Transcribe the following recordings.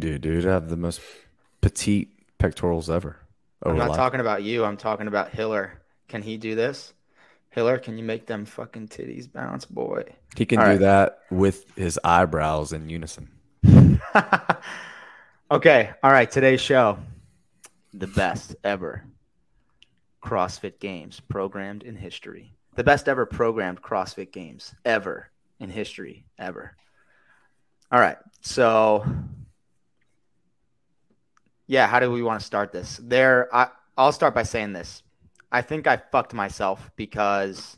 do, dude. I have the most petite pectorals ever. I'm not life. talking about you. I'm talking about Hiller. Can he do this? Hiller, can you make them fucking titties bounce, boy? He can All do right. that with his eyebrows in unison. okay. All right. Today's show, the best ever CrossFit games programmed in history. The best ever programmed CrossFit games ever in history, ever. All right. So, yeah, how do we want to start this? There, I, I'll start by saying this. I think I fucked myself because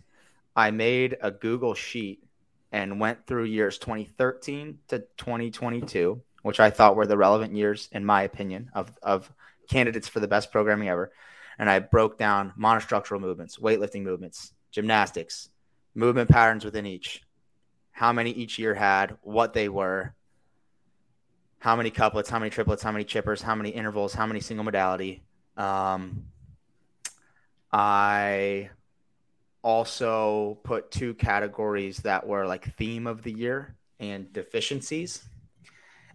I made a Google sheet and went through years 2013 to 2022, which I thought were the relevant years, in my opinion, of, of candidates for the best programming ever. And I broke down monostructural movements, weightlifting movements, gymnastics, movement patterns within each, how many each year had, what they were, how many couplets, how many triplets, how many chippers, how many intervals, how many single modality. Um, I also put two categories that were like theme of the year and deficiencies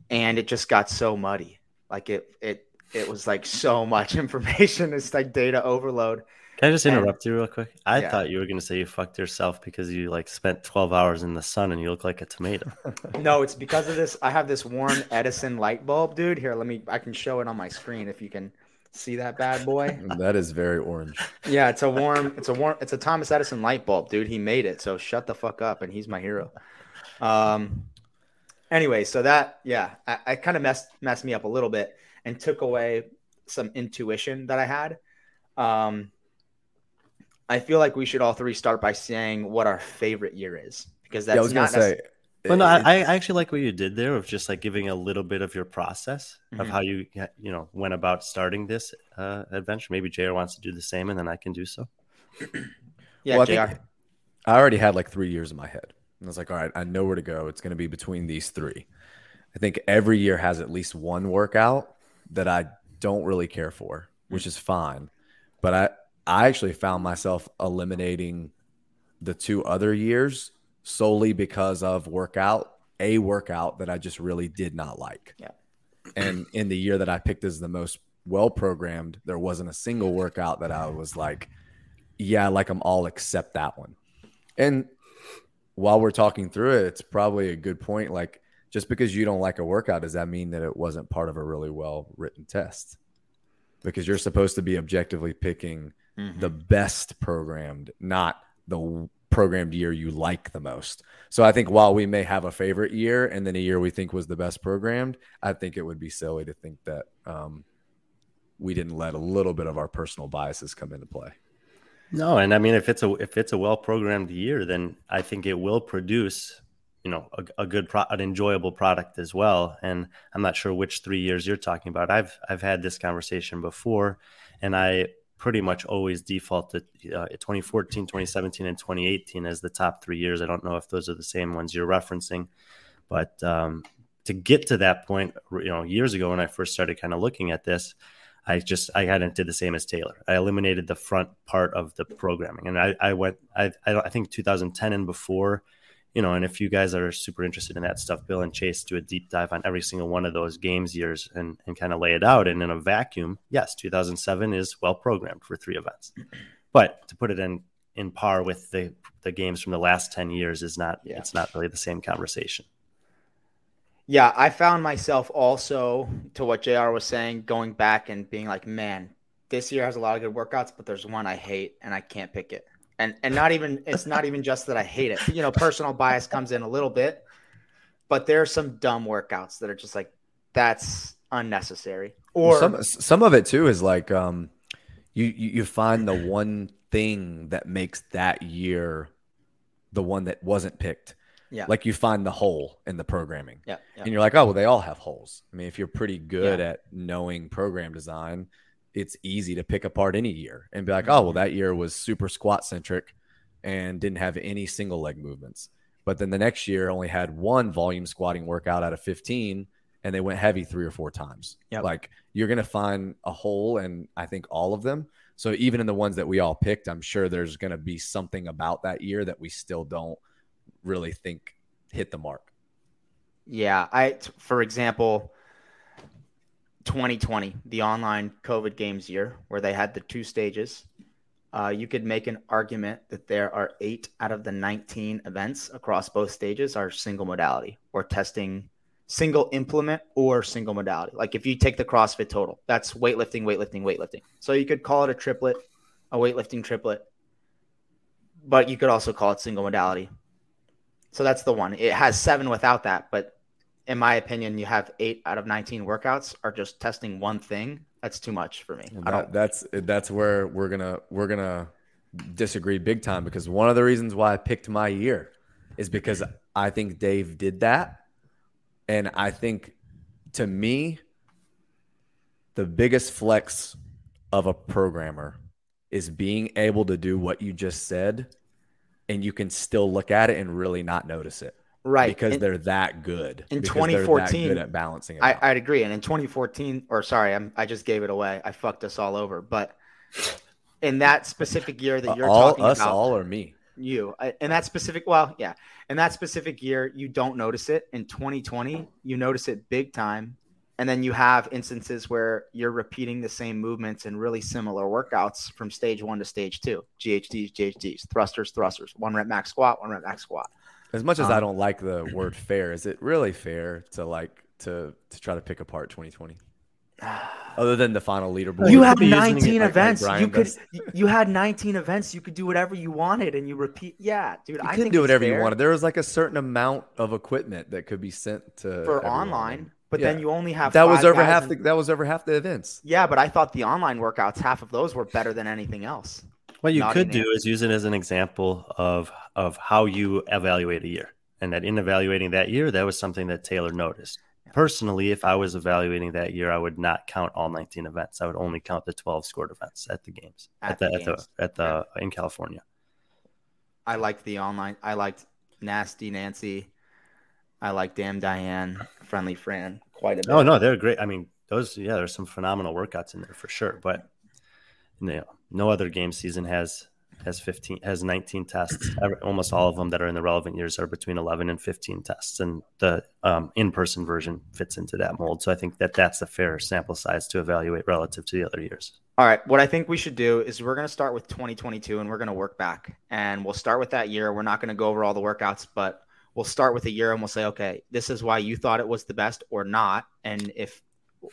and it just got so muddy. Like it it it was like so much information. It's like data overload Can I just And- interrupt you real quick? I Yeah. thought you were going to say you fucked yourself because you like spent 12 hours in the sun and you look like a tomato. no it's because of this i have this warren edison light bulb dude here let me i can show it on my screen if you can see that bad boy That is very orange. yeah it's a warm it's a warm it's a thomas edison light bulb dude he made it so shut the fuck up and he's my hero um anyway so that yeah i, I kind of messed messed me up a little bit and took away some intuition that i had um i feel like we should all three start by saying what our favorite year is because that's yeah, I was gonna not necess- say. Well, no, I, I actually like what you did there of just like giving a little bit of your process of Mhm. how you you know went about starting this uh, adventure. Maybe JR wants to do the same, and then I can do so. yeah well, I JR. think I already had like three years in my head. And I was like, all right, I know where to go. It's going to be between these three. I think every year has at least one workout that I don't really care for, which is fine. But I, I actually found myself eliminating the two other years solely because of workout, a workout that I just really did not like. Yeah. And in the year that I picked as the most well programmed, there wasn't a single workout that I was like, yeah, I like them all except that one. And while we're talking through it, it's probably a good point. Like, just because you don't like a workout, does that mean that it wasn't part of a really well written test? Because you're supposed to be objectively picking Mhm. the best programmed, not the programmed year you like the most. So I think while we may have a favorite year and then a year we think was the best programmed, I think it would be silly to think that um, we didn't let a little bit of our personal biases come into play. No, and I mean if it's a if it's a well programmed year, then I think it will produce you know a, a good pro- an enjoyable product as well. And I'm not sure which three years you're talking about. I've I've had this conversation before, and I pretty much always default to uh, 2014, 2017, and 2018 as the top three years. I don't know if those are the same ones you're referencing, but um, to get to that point, you know, years ago when I first started kind of looking at this, I just I hadn't did the same as Taylor. I eliminated the front part of the programming, and I I went I I, I think 2010 and before, you know. And if you guys are super interested in that stuff, Bill and Chase do a deep dive on every single one of those games years and and kind of lay it out. And in a vacuum, yes, 2007 is well programmed for three events, but to put it in in par with the the games from the last 10 years is not Yeah. it's not really the same conversation. Yeah, I found myself also to what JR was saying, going back and being like, man, this year has a lot of good workouts, but there's one I hate and I can't pick it. And and not even it's not even just that I hate it. You know, personal bias comes in a little bit, but there are some dumb workouts that are just like that's unnecessary. Or some some of it too is like um you you, you find the one thing that makes that year the one that wasn't picked. Yeah. Like you find the hole in the programming. yeah, yeah. And you're like, oh well, they all have holes. I mean, if you're pretty good Yeah. at knowing program design, it's easy to pick apart any year and be like, oh well, mm-hmm. that year was super squat centric and didn't have any single leg movements. But then the next year only had one volume squatting workout out of 15 and they went heavy three or four times. Yep. Like you're going to find a hole in I think all of them. So even in the ones that we all picked, I'm sure there's going to be something about that year that we still don't really think hit the mark. Yeah, I for example, 2020, the online COVID games year, where they had the two stages, uh, you could make an argument that there are eight out of the 19 events across both stages are single modality or testing single implement or single modality. Like if you take the CrossFit total, that's weightlifting, weightlifting, weightlifting. So you could call it a triplet, a weightlifting triplet, but you could also call it single modality. So that's the one. It has seven without that, but in my opinion, you have eight out of 19 workouts are just testing one thing. That's too much for me. I don't. That's that's where we're gonna we're gonna disagree big time because one of the reasons why I picked my year is because I think Dave did that, and I think to me the biggest flex of a programmer is being able to do what you just said and you can still look at it and really not notice it right. because in, they're that good in 2014 good at balancing it I, i'd agree. And in 2014 or sorry I'm, i just gave it away. I fucked us all over. But in that specific year that uh, you're all talking us about all or me? you uh, in that specific well yeah. In that specific year you don't notice it. In 2020 you notice it big time. And then you have instances where you're repeating the same movements and really similar workouts from stage one to stage two. GHDs, GHDs, thrusters, thrusters, one rep max squat, one rep max squat. As much as um, I don't like the word fair, is it really fair to like to to try to pick apart 2020? Other than the final leaderboard, you had 19 events. Like you could does. you had 19 events. You could do whatever you wanted, and you repeat. Yeah, dude, you I could do whatever fair. you wanted. There was like a certain amount of equipment that could be sent to for everyone. online. But yeah. then you only have that was over half. The, that was over half the events. Yeah, but I thought the online workouts, half of those were better than anything else. What you could do is use it as an example of of how you evaluate a year, and that in evaluating that year, that was something that Taylor noticed. Personally, if I was evaluating that year, I would not count all 19 events. I would only count the 12 scored events at the games at, at the, the, games. at the at the in California. I liked the online. I liked Nasty Nancy. I like Damn Diane, Friendly Fran quite a bit. Oh no, they're great. I mean, those yeah, there's some phenomenal workouts in there for sure. But you know, no other game season has has 15 has 19 tests. Almost all of them that are in the relevant years are between 11 and 15 tests, and the um, in-person version fits into that mold. So I think that that's a fair sample size to evaluate relative to the other years. All right, what I think we should do is we're going to start with 2022 and we're going to work back, and we'll start with that year. We're not going to go over all the workouts, but we'll start with a year and we'll say, okay, this is why you thought it was the best or not. And if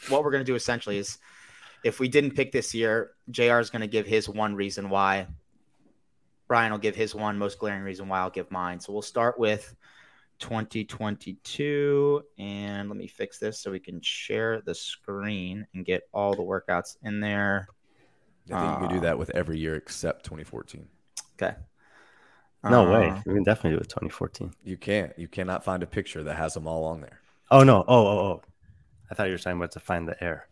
what we're going to do essentially is if we didn't pick this year, JR is going to give his one reason why. Brian will give his one most glaring reason why I'll give mine. So we'll start with 2022. And let me fix this so we can share the screen and get all the workouts in there. I think uh, you could do that with every year except 2014. Okay. No uh, way. We can definitely do it 2014. You can't. You cannot find a picture that has them all on there. Oh no. Oh oh oh. I thought you were talking about to find the air.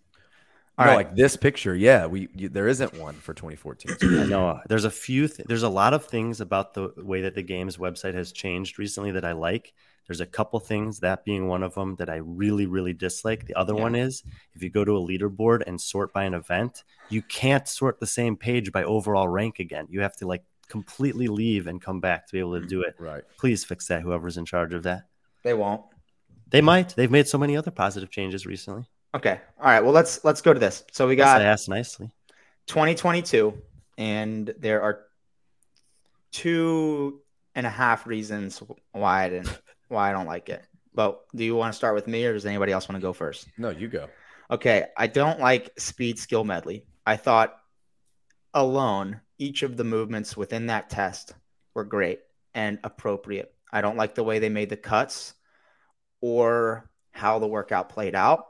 All no, right. like this picture, yeah, we you, there isn't one for 2014. I know uh, there's a few. Th- there's a lot of things about the way that the game's website has changed recently that I like. There's a couple things, that being one of them, that I really, really dislike. The other yeah. one is if you go to a leaderboard and sort by an event, you can't sort the same page by overall rank again. You have to like completely leave and come back to be able to do it. Right. Please fix that. Whoever's in charge of that. They won't. They might. They've made so many other positive changes recently. Okay. All right. Well, let's let's go to this. So we got I asked nicely. 2022, and there are two and a half reasons why I didn't why I don't like it. But do you want to start with me, or does anybody else want to go first? No, you go. Okay. I don't like speed skill medley. I thought alone each of the movements within that test were great and appropriate. I don't like the way they made the cuts or how the workout played out.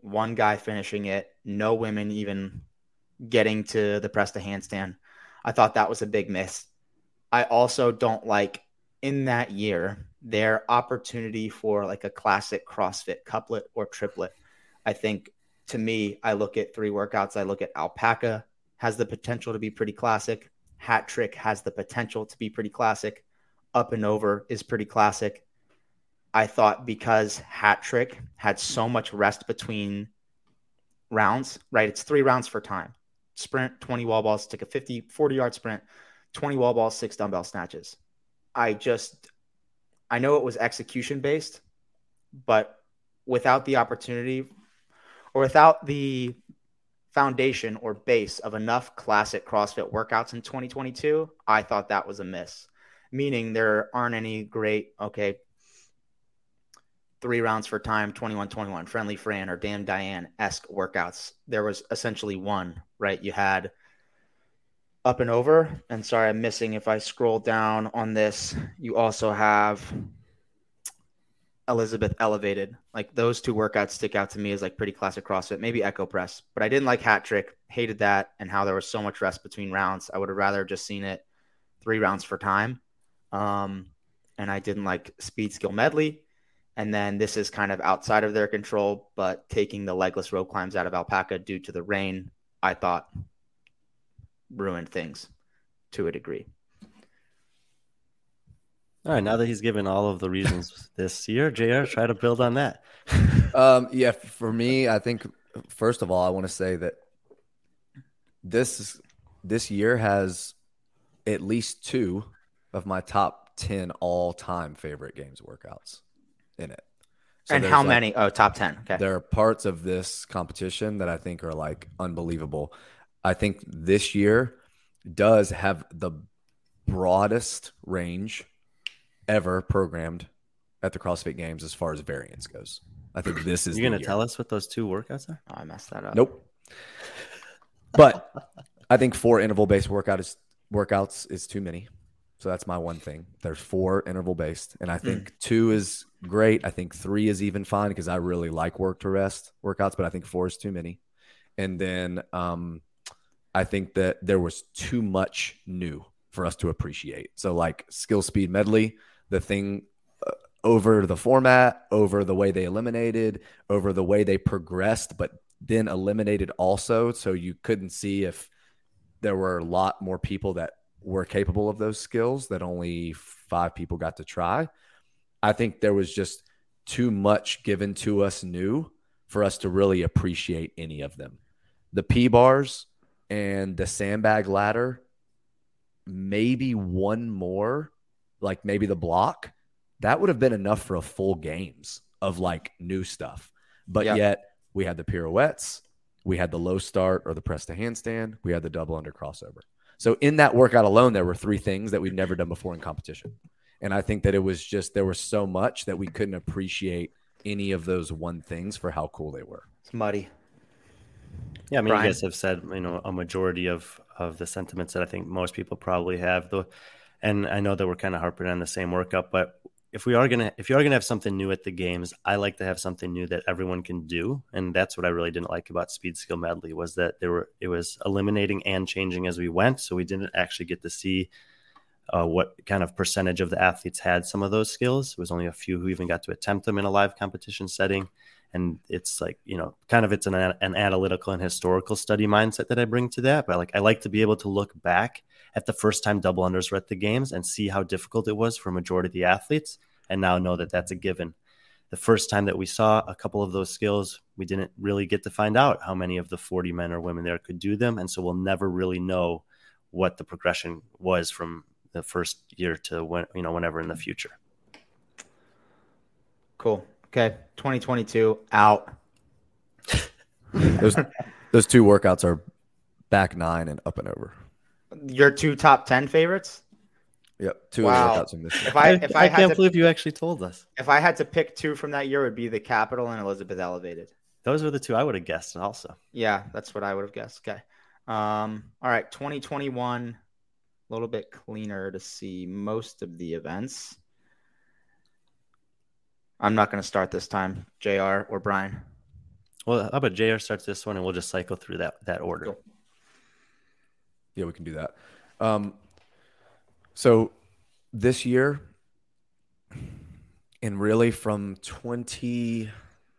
One guy finishing it, no women even getting to the press to handstand. I thought that was a big miss. I also don't like in that year their opportunity for like a classic CrossFit couplet or triplet. I think to me, I look at three workouts. I look at alpaca, has the potential to be pretty classic. Hat trick has the potential to be pretty classic. Up and over is pretty classic. I thought because hat trick had so much rest between rounds, right? It's three rounds for time. Sprint, 20 wall balls, took a 50, 40 yard sprint, 20 wall balls, six dumbbell snatches. I just, I know it was execution based, but without the opportunity or without the foundation or base of enough classic CrossFit workouts in 2022, I thought that was a miss. Meaning there aren't any great, okay, three rounds for time, 21 21, friendly Fran or damn Diane esque workouts. There was essentially one, right? You had up and over. And sorry, I'm missing if I scroll down on this. You also have Elizabeth elevated. Like those two workouts stick out to me as like pretty classic CrossFit, maybe Echo Press, but I didn't like Hat Trick, hated that, and how there was so much rest between rounds. I would have rather just seen it three rounds for time. Um, and I didn't like Speed Skill Medley. And then this is kind of outside of their control, but taking the legless rope climbs out of Alpaca due to the rain, I thought ruined things to a degree. All right, now that he's given all of the reasons this year, JR, try to build on that. um, yeah, for me, I think first of all, I want to say that this this year has at least two of my top ten all time favorite games workouts in it. So and how like, many? Oh, top 10. Okay. There are parts of this competition that I think are like unbelievable. I think this year does have the broadest range ever programmed at the CrossFit Games as far as variance goes. I think this is. You're going to tell us what those two workouts are? Oh, I messed that up. Nope. But I think four interval based workout is, workouts is too many. So that's my one thing. There's four interval based, and I hmm. think mm. two is great. I think three is even fine because I really like work to rest workouts, but I think four is too many. And then um, I think that there was too much new for us to appreciate. So like skill speed medley, the thing uh, over the format, over the way they eliminated, over the way they progressed, but then eliminated also. So you couldn't see if there were a lot more people that were capable of those skills that only five people got to try. I think there was just too much given to us new for us to really appreciate any of them. The P bars and the sandbag ladder, maybe one more, like maybe the block, that would have been enough for a full games of like new stuff. But yep. yet we had the pirouettes, we had the low start or the press to handstand, we had the double under crossover. So in that workout alone, there were three things that we've never done before in competition. And I think that it was just there was so much that we couldn't appreciate any of those one things for how cool they were. It's muddy. Yeah, I mean, Brian? you guys have said you know a majority of of the sentiments that I think most people probably have. Though, and I know that we're kind of harping on the same workup, but if we are gonna if you are gonna have something new at the games, I like to have something new that everyone can do, and that's what I really didn't like about Speed Skill Medley was that there were it was eliminating and changing as we went, so we didn't actually get to see uh, what kind of percentage of the athletes had some of those skills. It was only a few who even got to attempt them in a live competition setting, and it's like you know, kind of it's an an analytical and historical study mindset that I bring to that. But like I like to be able to look back at the first time double unders were at the games and see how difficult it was for a majority of the athletes, and now know that that's a given. The first time that we saw a couple of those skills, we didn't really get to find out how many of the 40 men or women there could do them. And so we'll never really know what the progression was from the first year to when, you know, whenever in the future. Cool. Okay. 2022 out. those, those two workouts are back nine and up and over. Your two top 10 favorites? Yep, two wow. workouts in this. If I, if I, I can't to, believe you actually told us. If I had to pick two from that year, it would be the Capitol and Elizabeth Elevated. Those were the two I would have guessed, also. Yeah, that's what I would have guessed. Okay. Um, all right, 2021, a little bit cleaner to see most of the events. I'm not going to start this time, Jr. or Brian. Well, how about Jr. starts this one, and we'll just cycle through that that order. Cool. Yeah, we can do that. Um, so this year, and really from 20,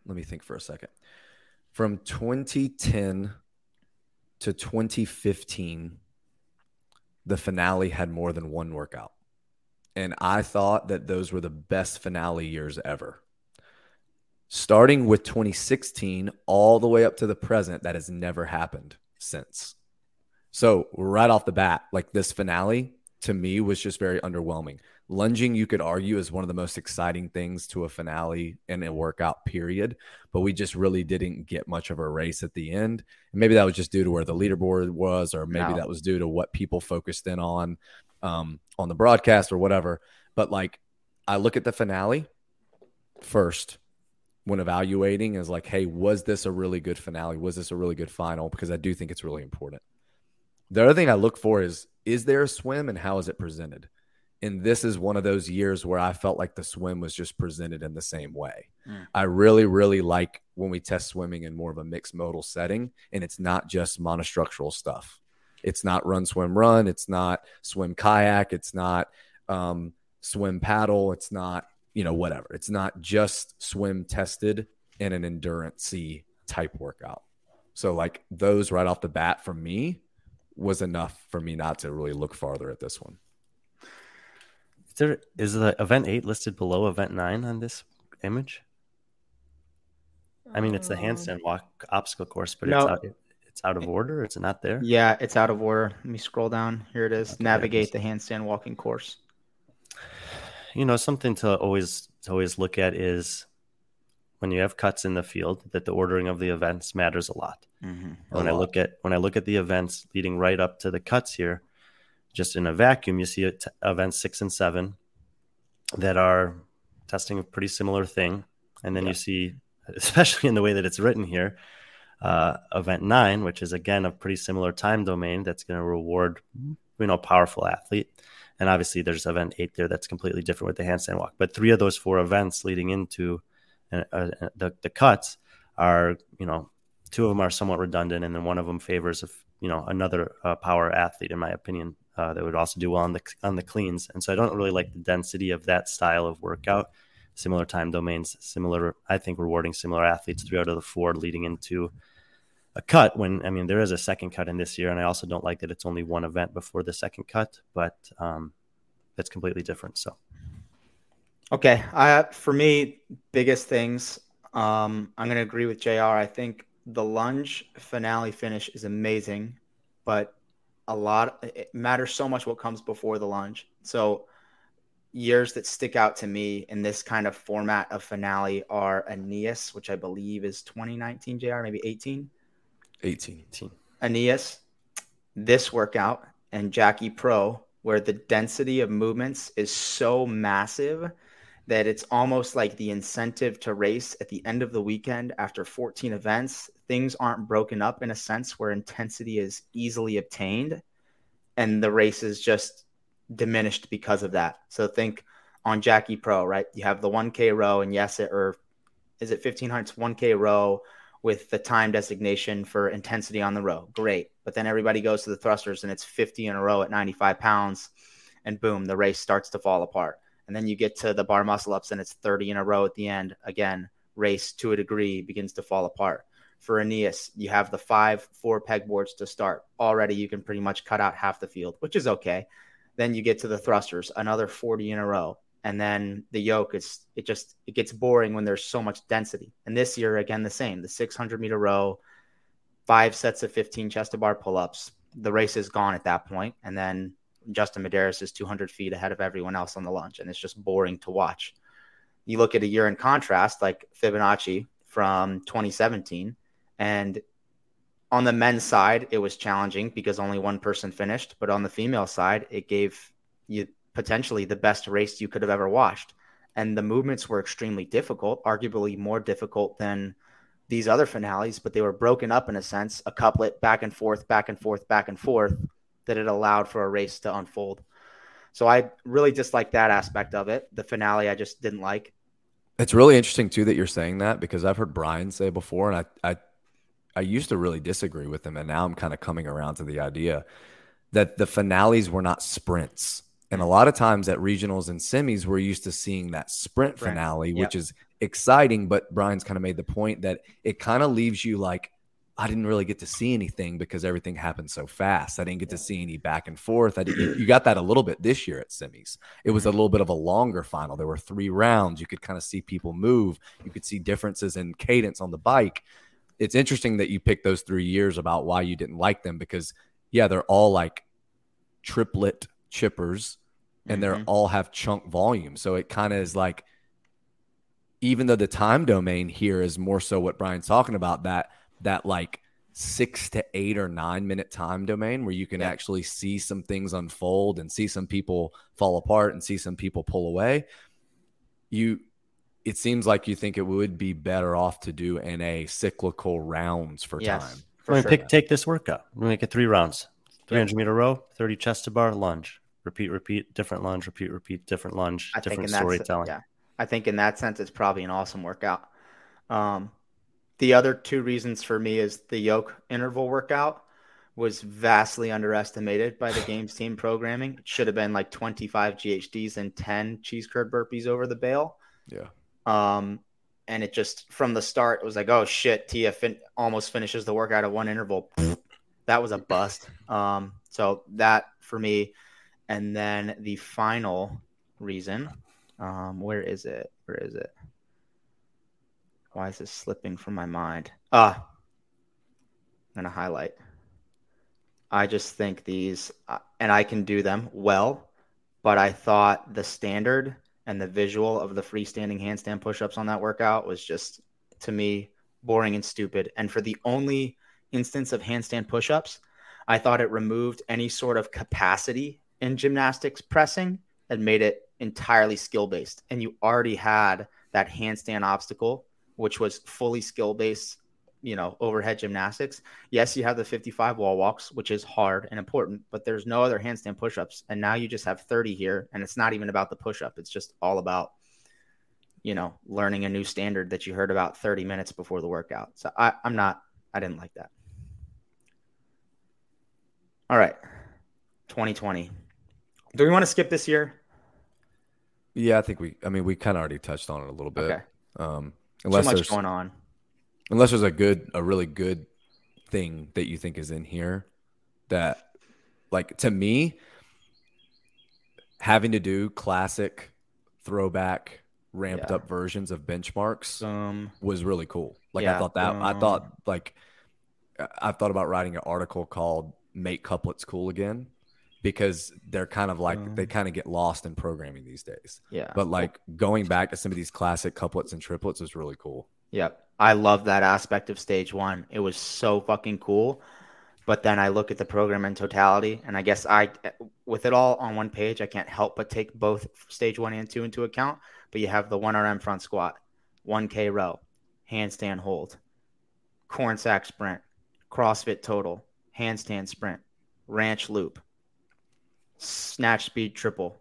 let me think for a second. From 2010 to 2015, the finale had more than one workout. And I thought that those were the best finale years ever. Starting with 2016 all the way up to the present, that has never happened since. So, right off the bat, like this finale to me was just very underwhelming. lunging you could argue is one of the most exciting things to a finale in a workout period but we just really didn't get much of a race at the end. And maybe that was just due to where the leaderboard was or maybe No. that was due to what people focused in on um, on the broadcast or whatever. But like i look at the finale first when evaluating is like hey was this a really good finale? Was this a really good final? Because i do think it's really important the other thing i look for is is there a swim and how is it presented and this is one of those years where I felt like the swim was just presented in the same way. Mm. I really, really like when we test swimming in more of a mixed modal setting, and it's not just monostructural stuff. It's not run, swim, run. It's not swim, kayak. It's not um, swim, paddle. It's not, you know, whatever. It's not just swim tested in an endurance type workout. So, like, those right off the bat for me was enough for me not to really look farther at this one. Is there is the event eight listed below event nine on this image? I mean, it's the um, handstand walk obstacle course, but No. it's out, it's out of order. It's not there. Yeah, it's out of order. Let me scroll down. Here it is. Okay, Navigate there the handstand walking course. You know, something to always to always look at is when you have cuts in the field that the ordering of the events matters a lot. Mm-hmm. A when I look at when I look at the events leading right up to the cuts here, just in a vacuum, you see it, events six and seven that are testing a pretty similar thing, and then Yeah. you see, especially in the way that it's written here, uh, event nine, which is again a pretty similar time domain that's going to reward you know powerful athlete, and obviously there's event eight there that's completely different with the handstand walk. But three of those four events leading into uh, uh, the the cuts are you know two of them are somewhat redundant, and then one of them favors of you know another uh, power athlete, in my opinion, uh, that would also do well on the on the cleans. And so I don't really like the density of that style of workout. Similar time domains, similar, I think, rewarding similar athletes three out of the four leading into a cut. When I mean, there is a second cut in this year, and I also don't like that it's only one event before the second cut, but um, that's completely different. So Okay. I for me, biggest things. Um, I'm gonna agree with JR. I think the lunge finale finish is amazing, but a lot it matters so much what comes before the lunge. So years that stick out to me in this kind of format of finale are Aeneas, which I believe is 2019 JR, maybe 18. 18. 18. Aeneas, this workout, and Jackie Pro, where the density of movements is so massive that it's almost like the incentive to race at the end of the weekend after 14 events. Things aren't broken up in a sense where intensity is easily obtained and the race is just diminished because of that. So think on Jackie Pro, right? You have the 1K row, and yes, it or is it 1500? It's 1K row with the time designation for intensity on the row. Great. But then everybody goes to the thrusters and it's 50 in a row at 95 pounds. And boom, the race starts to fall apart. And then you get to the bar muscle ups and it's 30 in a row at the end. Again, race to a degree begins to fall apart. For Aeneas, you have the five four pegboards to start. Already, you can pretty much cut out half the field, which is okay. Then you get to the thrusters, another 40 in a row and then the yoke is it just it gets boring when there's so much density and this year again the same the 600 meter row five sets of 15 chest to bar pull-ups the race is gone at that point and then justin medeiros is 200 feet ahead of everyone else on the lunge and it's just boring to watch you look at a year in contrast like fibonacci from 2017 and on the men's side it was challenging because only one person finished but on the female side it gave you potentially the best race you could have ever watched. And the movements were extremely difficult, arguably more difficult than these other finales, but they were broken up in a sense, a couplet back and forth, back and forth, back and forth, that it allowed for a race to unfold. So I really dislike that aspect of it. The finale I just didn't like. It's really interesting too that you're saying that because I've heard Brian say before, and I I I used to really disagree with him, and now I'm kind of coming around to the idea that the finales were not sprints. And a mm-hmm. lot of times at regionals and semis, we're used to seeing that sprint finale, Yep. which is exciting. But Brian's kind of made the point that it kind of leaves you like, I didn't really get to see anything because everything happened so fast. I didn't get to see any back and forth. I didn't, you got that a little bit this year at semis. It was a little bit of a longer final. There were three rounds. You could kind of see people move. You could see differences in cadence on the bike. It's interesting that you picked those three years about why you didn't like them because, yeah, they're all like triplet chippers and they're Mhm. all have chunk volume. So it kind of is like, even though the time domain here is more so what Brian's talking about, that that like six to eight or nine minute time domain where you can Yeah. actually see some things unfold and see some people fall apart and see some people pull away. You it seems like you think it would be better off to do in a cyclical rounds for Yes, time. for We're gonna sure. pick, take this workout. We're gonna make it three rounds: 300 meter row, 30 chest to bar, lunge, repeat, repeat, different lunge, repeat, repeat, different lunge, I different in that storytelling. yeah, I think in that sense, it's probably an awesome workout. Um, the other two reasons for me is the yoke interval workout was vastly underestimated by the games team programming. It should have been like 25 GHDs and 10 cheese curd burpees over the bale. Yeah. Um, and it just from the start, it was like, oh shit, Tia fin- almost finishes the workout at one interval. that was a bust. Um, so that for me, and then the final reason, um, where is it? Where is it? Why is this slipping from my mind? Ah, I'm gonna highlight. I just think these, uh, and I can do them well, but I thought the standard and the visual of the freestanding handstand push-ups on that workout was just to me boring and stupid. And for the only instance of handstand push-ups, I thought it removed any sort of capacity in gymnastics pressing and made it entirely skill-based. And you already had that handstand obstacle, which was fully skill-based, you know, overhead gymnastics. Yes, you have the 55 wall walks, which is hard and important, but there's no other handstand push-ups. And now you just have 30 here, and it's not even about the push-up. It's just all about, you know, learning a new standard that you heard about 30 minutes before the workout. So I, I'm not, I didn't like that. All right, 2020. Do we want to skip this year? Yeah, I think we. I mean, we kind of already touched on it a little bit. Okay. Um, Too unless much there's going on. unless there's a good, a really good thing that you think is in here that, like, to me, having to do classic, throwback, ramped Yeah. up versions of benchmarks Um, was really cool. Like, Yeah, I thought that. I um, thought like, I- I've thought about writing an article called "Make Couplets Cool Again." Because they're kind of like they Um. kind of get lost in programming these days. yeah. But like going back to some of these classic couplets and triplets is really cool. Yep. I love that aspect of stage one. It was so fucking cool. But then I look at the program in totality, and I guess I, with it all on one page, I can't help but take both stage one and two into account. But you have the one RM front squat, 1K row, handstand hold, corn sack sprint, CrossFit total, handstand sprint, ranch loop, snatch speed triple,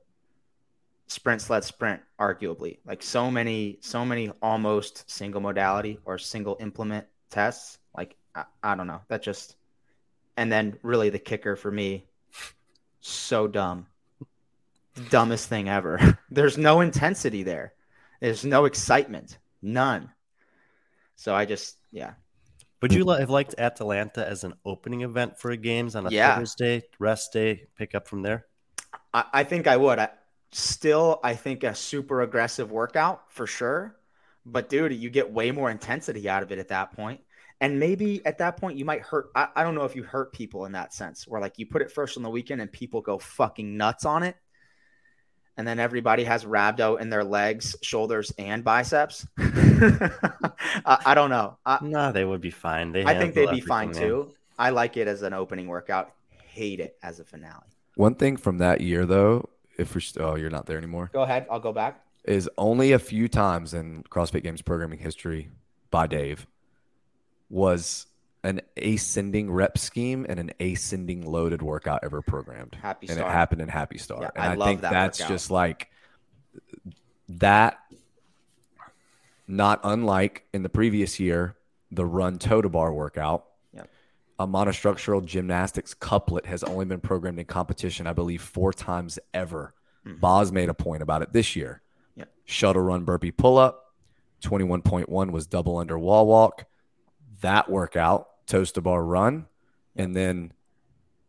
sprint sled sprint arguably. Like so many so many almost single modality or single implement tests. Like I, I don't know. That just and then really the kicker for me so dumb. Dumbest thing ever. There's no intensity there. There's no excitement. None. So i just yeah. Would you have liked Atalanta as an opening event for a games on a Yeah. Thursday, rest day, pick up from there? I, I think I would. I, still, I think a super aggressive workout for sure. But dude, you get way more intensity out of it at that point. And maybe at that point you might hurt. I, I don't know if you hurt people in that sense, where like you put it first on the weekend and people go fucking nuts on it. And then everybody has rhabdo in their legs, shoulders, and biceps. I, I don't know. I, No, they would be fine. They I think they'd be fine too. I like it as an opening workout. Hate it as a finale. One thing from that year, though, if we're st- oh, you're not there anymore, Go ahead. I'll go back. is only a few times in CrossFit Games programming history by Dave was an ascending rep scheme and an ascending loaded workout ever programmed. Happy and Star. it happened in Happy Star. Yeah, and I I, love think that that's workout. just like that, not unlike in the previous year, the run toe to bar workout. Yep. A monostructural gymnastics couplet has only been programmed in competition, I believe, four times ever. Mhm. Boz made a point about it this year. Yep. Shuttle run burpee pull up. 21.1 was double under wall walk. That workout, toes to bar run. And then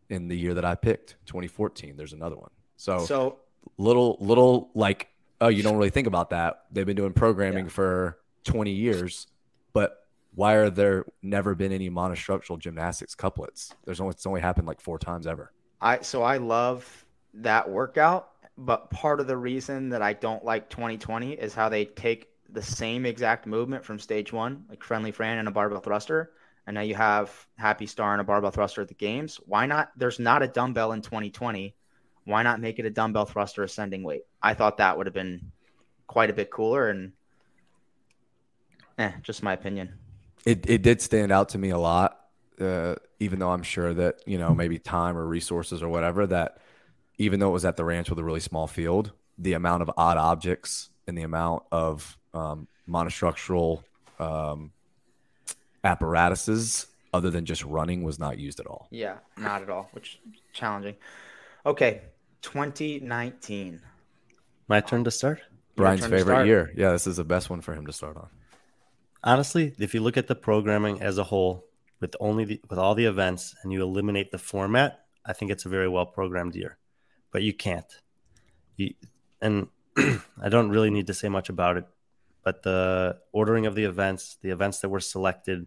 in the year that I picked, 2014, there's another one. So, So little, little like, oh, you don't really think about that. They've been doing programming Yeah. for 20 years, but why are there never been any monostructural gymnastics couplets? There's only, it's only happened like four times ever. I so I love that workout, but part of the reason that I don't like 2020 is how they take the same exact movement from stage one, like friendly Fran and a barbell thruster, and now you have Happy Star and a barbell thruster at the games. Why not? There's not a dumbbell in 2020. Why not make it a dumbbell thruster ascending weight? I thought that would have been quite a bit cooler, and eh, just my opinion. It it did stand out to me a lot, uh, even though I'm sure that you know maybe time or resources or whatever that even though it was at the ranch with a really small field, the amount of odd objects and the amount of um, monostructural um, apparatuses other than just running was not used at all. Yeah, not at all, which is challenging. Okay, 2019. My turn to start. Brian's favorite start. year. Yeah, this is the best one for him to start on. Honestly, if you look at the programming as a whole, with only the, with all the events, and you eliminate the format, I think it's a very well programmed year. But you can't. You, and I don't really need to say much about it. But the ordering of the events, the events that were selected,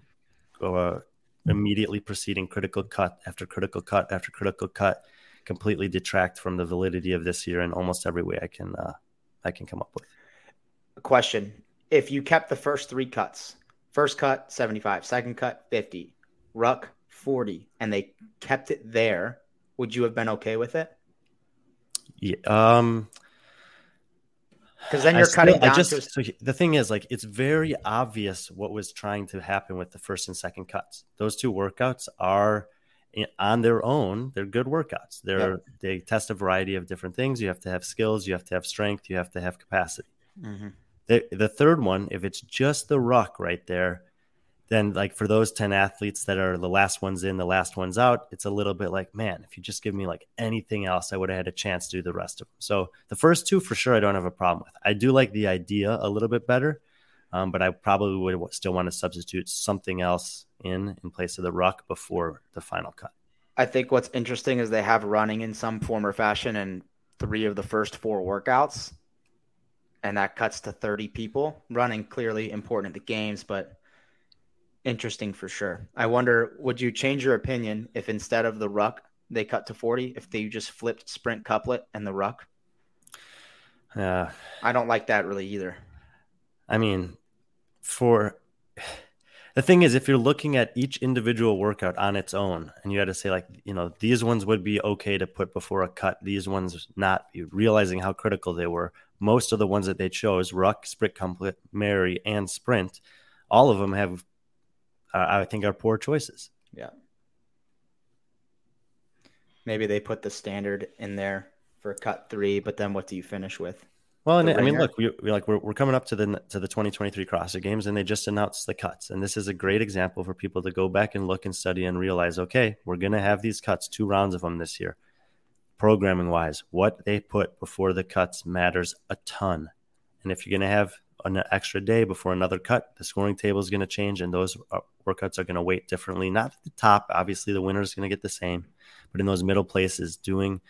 uh, immediately preceding critical cut after critical cut after critical cut, completely detract from the validity of this year in almost every way I can uh, I can come up with. A question: If you kept the first three cuts, first cut 75, second cut 50, ruck 40, and they kept it there, would you have been okay with it? Yeah, um, Because then you're still- cutting down I just to so the thing is like it's very obvious what was trying to happen with the first and second cuts. Those two workouts are on their own. They're good workouts. They're they test a variety of different things. You have to have skills. You have to have strength. You have to have capacity. Mhm. The the third one, if it's just the ruck right there, then like for those 10 athletes that are the last ones in, the last ones out, it's a little bit like, man, if you just give me like anything else, I would have had a chance to do the rest of them. So the first two for sure, I don't have a problem with. I do like the idea a little bit better, um, but I probably would still want to substitute something else in in place of the ruck before the final cut. I think what's interesting is they have running in some form or fashion in three of the first four workouts, and that cuts to 30 people. Running clearly important at the games, but interesting for sure. I wonder, would you change your opinion if instead of the ruck they cut to 40, if they just flipped sprint couplet and the ruck? Uh, I don't like that really either. I mean, for the thing is, if you're looking at each individual workout on its own, and you had to say like, you know, these ones would be okay to put before a cut, these ones not, realizing how critical they were. Most of the ones that they chose, ruck, sprint couplet, Mary, and sprint, all of them have, uh, I think, are poor choices. Yeah. Maybe they put the standard in there for cut three, but then what do you finish with? Well, and I mean, look, we, we like we're, we're coming up to the to the 2023 CrossFit Games, and they just announced the cuts, and this is a great example for people to go back and look and study and realize, okay, we're gonna have these cuts, two rounds of them this year. Programming wise, what they put before the cuts matters a ton, and if you're gonna have an extra day before another cut, the scoring table is gonna change, and those uh, workouts are gonna weight differently. Not at the top, obviously, the winner is gonna get the same, but in those middle places, doing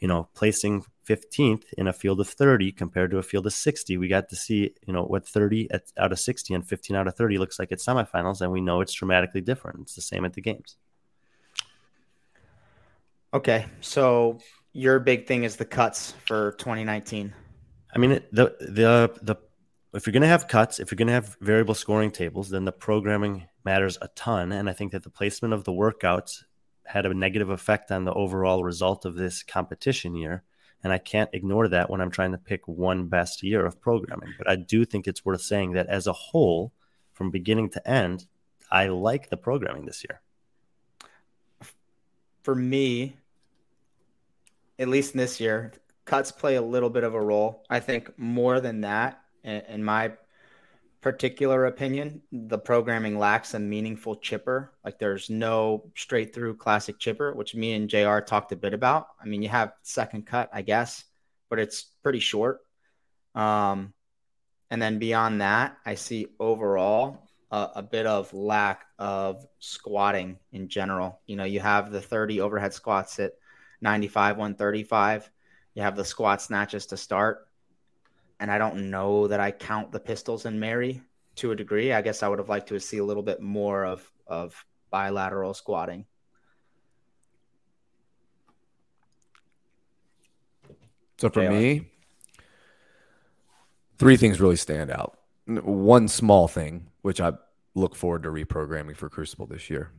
you know, placing 15th in a field of 30 compared to a field of 60. We got to see, you know, what 30 at, out of 60 and 15 out of 30 looks like at semifinals, and we know it's dramatically different. It's the same at the games. Okay, so your big thing is the cuts for 2019. I mean, the the the if you're going to have cuts, if you're going to have variable scoring tables, then the programming matters a ton. And I think that the placement of the workouts had a negative effect on the overall result of this competition year. And I can't ignore that when I'm trying to pick one best year of programming. But I do think it's worth saying that as a whole, from beginning to end, I like the programming this year. For me, at least this year, cuts play a little bit of a role. I think more than that, in my particular opinion, the programming lacks a meaningful chipper. Like there's no straight through classic chipper, which me and JR talked a bit about. I mean, you have second cut, I guess, but it's pretty short. Um, and then beyond that, I see overall a, a bit of lack of squatting in general. You know, you have the 30 overhead squats at 95, 135. You have the squat snatches to start. And I don't know that I count the pistols in Mary to a degree. I guess I would have liked to see a little bit more of, of bilateral squatting. So for me, three things really stand out. One small thing, which I look forward to reprogramming for Crucible this year,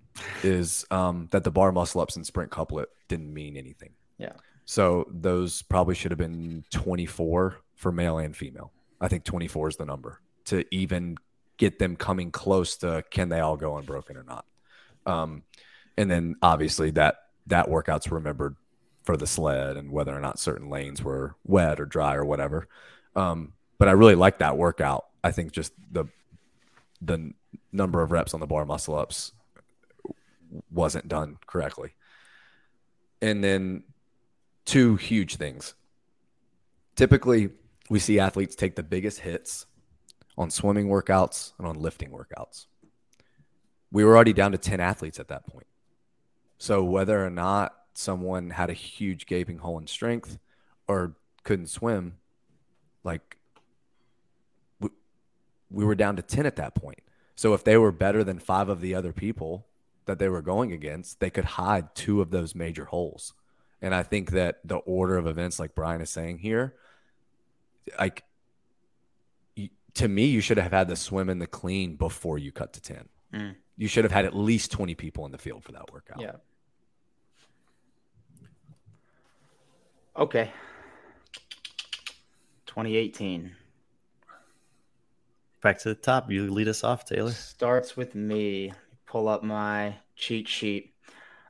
is um, that the bar muscle ups and sprint couplet didn't mean anything. Yeah. So those probably should have been 24 for male and female. I think 24 is the number to even get them coming close to can they all go unbroken or not. Um, and then obviously that that workout's remembered for the sled and whether or not certain lanes were wet or dry or whatever. Um, but I really like that workout. I think just the the number of reps on the bar muscle ups wasn't done correctly. And then two huge things. Typically, we see athletes take the biggest hits on swimming workouts and on lifting workouts. We were already down to 10 athletes at that point. So whether or not someone had a huge gaping hole in strength or couldn't swim, like we, we were down to 10 at that point. So if they were better than five of the other people that they were going against, they could hide two of those major holes. And I think that the order of events, like Brian is saying here, like to me, you should have had the swim and the clean before you cut to 10. Mm. You should have had at least 20 people in the field for that workout. Yeah. Okay. 2018 Back to the top. You lead us off, Taylor. starts with me. Pull up my cheat sheet.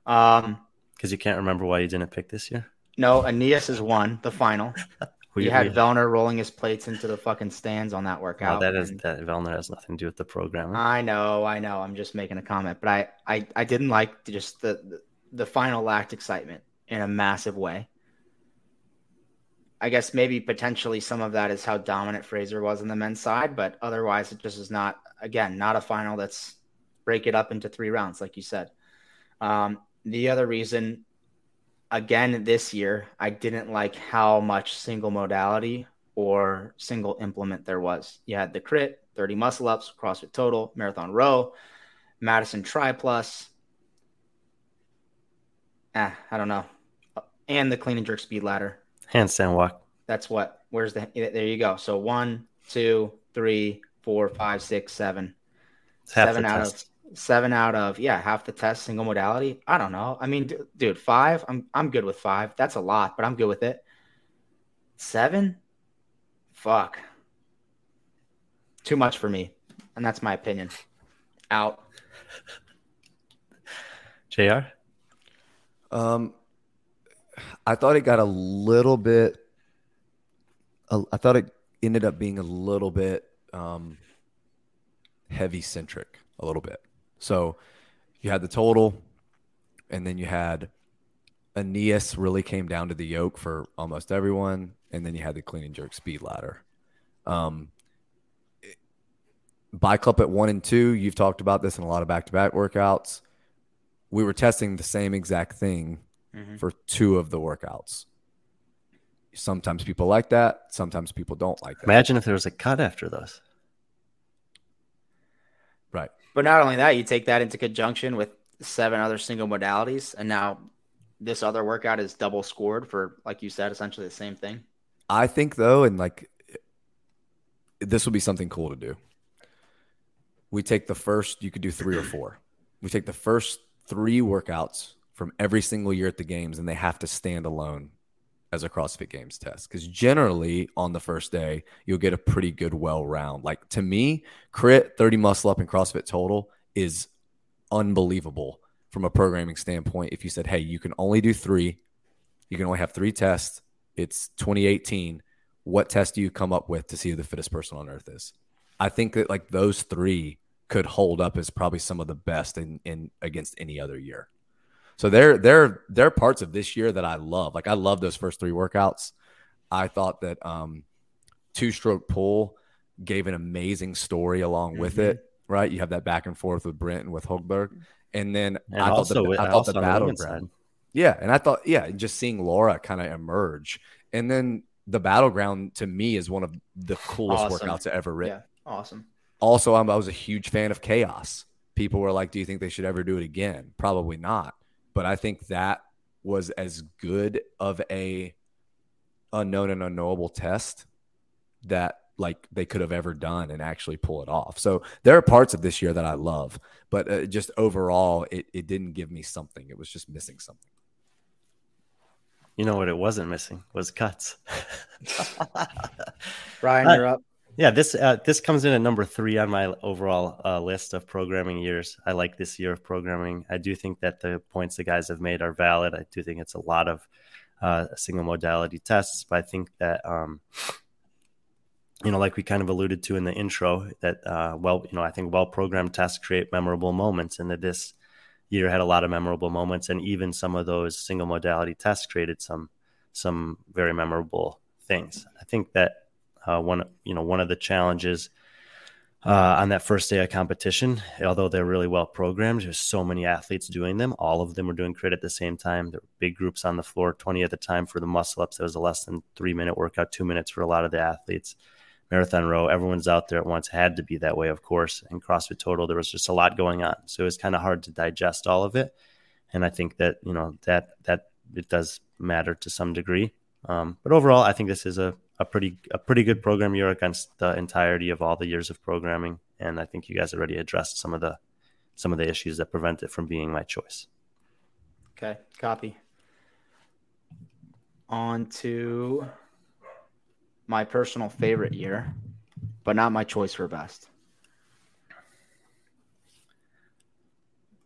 Um, Because you can't remember why you didn't pick this year. no, Aeneas is one, the final. We, you had we- Vellner rolling his plates into the fucking stands on that workout. that is that Vellner has nothing to do with the program. I know, I know. I'm just making a comment, but I, I, I didn't like just the, the the final lacked excitement in a massive way. I guess maybe potentially some of that is how dominant Fraser was on the men's side, but otherwise it just is not. Again, not a final that's break it up into three rounds, like you said. Um, the other reason, again, this year I didn't like how much single modality or single implement there was. You had the crit, 30 muscle ups, CrossFit total, marathon row, Madison Triplus. Ah, I don't know. And the clean and jerk speed ladder. Handstand walk. That's what. Where's the? There you go. So one, two, three, four, five, six, seven. Half seven out test. of seven out of yeah, half the test single modality. I don't know. I mean, d- dude, five. I'm I'm good with five. That's a lot, but I'm good with it. Seven, fuck, too much for me, and that's my opinion. Out. Jr. Um, I thought it got a little bit. I thought it ended up being a little bit um, heavy centric, a little bit. So you had the total, and then you had Aeneas really came down to the yoke for almost everyone, and then you had the clean and jerk speed ladder. Um, Bicep at one and two, you've talked about this in a lot of back to back workouts. We were testing the same exact thing Mhm. for two of the workouts. Sometimes people like that. Sometimes people don't like that. Imagine if there was a cut after those. Right. But not only that, you take that into conjunction with seven other single modalities, and now this other workout is double scored for, like you said, essentially the same thing. I think though, and like this would be something cool to do. We take the first, you could do three or four. We take the first three workouts from every single year at the games, and they have to stand alone as a CrossFit Games test. Because generally on the first day, you'll get a pretty good well round. Like to me, crit, 30 muscle up, and CrossFit total is unbelievable from a programming standpoint. If you said, hey, you can only do three, you can only have three tests, it's 2018. What test do you come up with to see who the fittest person on earth is? I think that like those three could hold up as probably some of the best in, in against any other year. So they're they're they're parts of this year that I love. Like I love those first three workouts. I thought that um, two stroke pull gave an amazing story along with Mhm. it. Right, you have that back and forth with Brent and with Hogberg, and then And I thought also, the, with- I thought also the on the battleground. Yeah, and I thought, yeah, just seeing Laura kind of emerge, and then the battleground to me is one of the coolest Awesome. workouts ever written. Yeah, awesome. Also, I'm, I was a huge fan of chaos. People were like, "Do you think they should ever do it again?" Probably not, but I think that was as good of a unknown and unknowable test that like they could have ever done and actually pull it off. So there are parts of this year that I love, but uh, just overall, it, it didn't give me something. It was just missing something. You know what it wasn't missing was cuts. Ryan, you're up. Yeah, this uh, this comes in at number three on my overall uh, list of programming years. I like this year of programming. I do think that the points the guys have made are valid. I do think it's a lot of uh, single modality tests, but I think that um, you know, like we kind of alluded to in the intro, that uh, well, you know, I think well programmed tests create memorable moments, and that this year had a lot of memorable moments, and even some of those single modality tests created some some very memorable things. I think that uh, one, you know, one of the challenges uh, on that first day of competition, although they're really well programmed, there's so many athletes doing them. All of them were doing crit at the same time. There were big groups on the floor, 20 at the time for the muscle ups. There was a less than three minute workout, two minutes for a lot of the athletes. Marathon row, everyone's out there at once, had to be that way, of course. And CrossFit Total, there was just a lot going on. So it was kind of hard to digest all of it. And I think that, you know, that, that it does matter to some degree. Um, but overall, I think this is a a pretty a pretty good program year against the entirety of all the years of programming, and I think you guys already addressed some of the some of the issues that prevent it from being my choice. Okay, copy. On to my personal favorite year, but not my choice for best.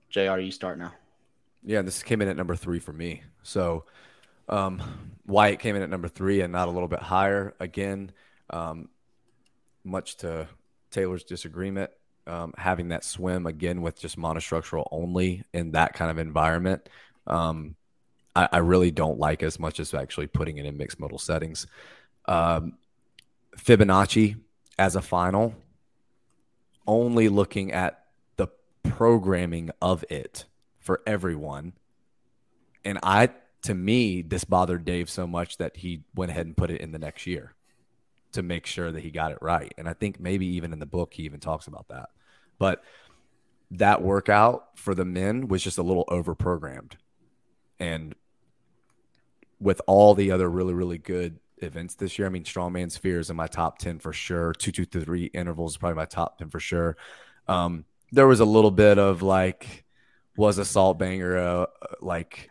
JR, you start now. Yeah, this came in at number three for me. So um, Wyatt came in at number three and not a little bit higher. Again, um, much to Taylor's disagreement, um, having that swim again with just monostructural only in that kind of environment, um, I, I, really don't like as much as actually putting it in mixed modal settings. Um, Fibonacci as a final, only looking at the programming of it for everyone. And I to me, this bothered Dave so much that he went ahead and put it in the next year to make sure that he got it right. And I think maybe even in the book, he even talks about that. But that workout for the men was just a little over programmed. And with all the other really, really good events this year, I mean, Strongman's Fear is in my top 10 for sure. Two, two, three intervals is probably my top 10 for sure. Um, there was a little bit of like, was Assault Banger, uh, like,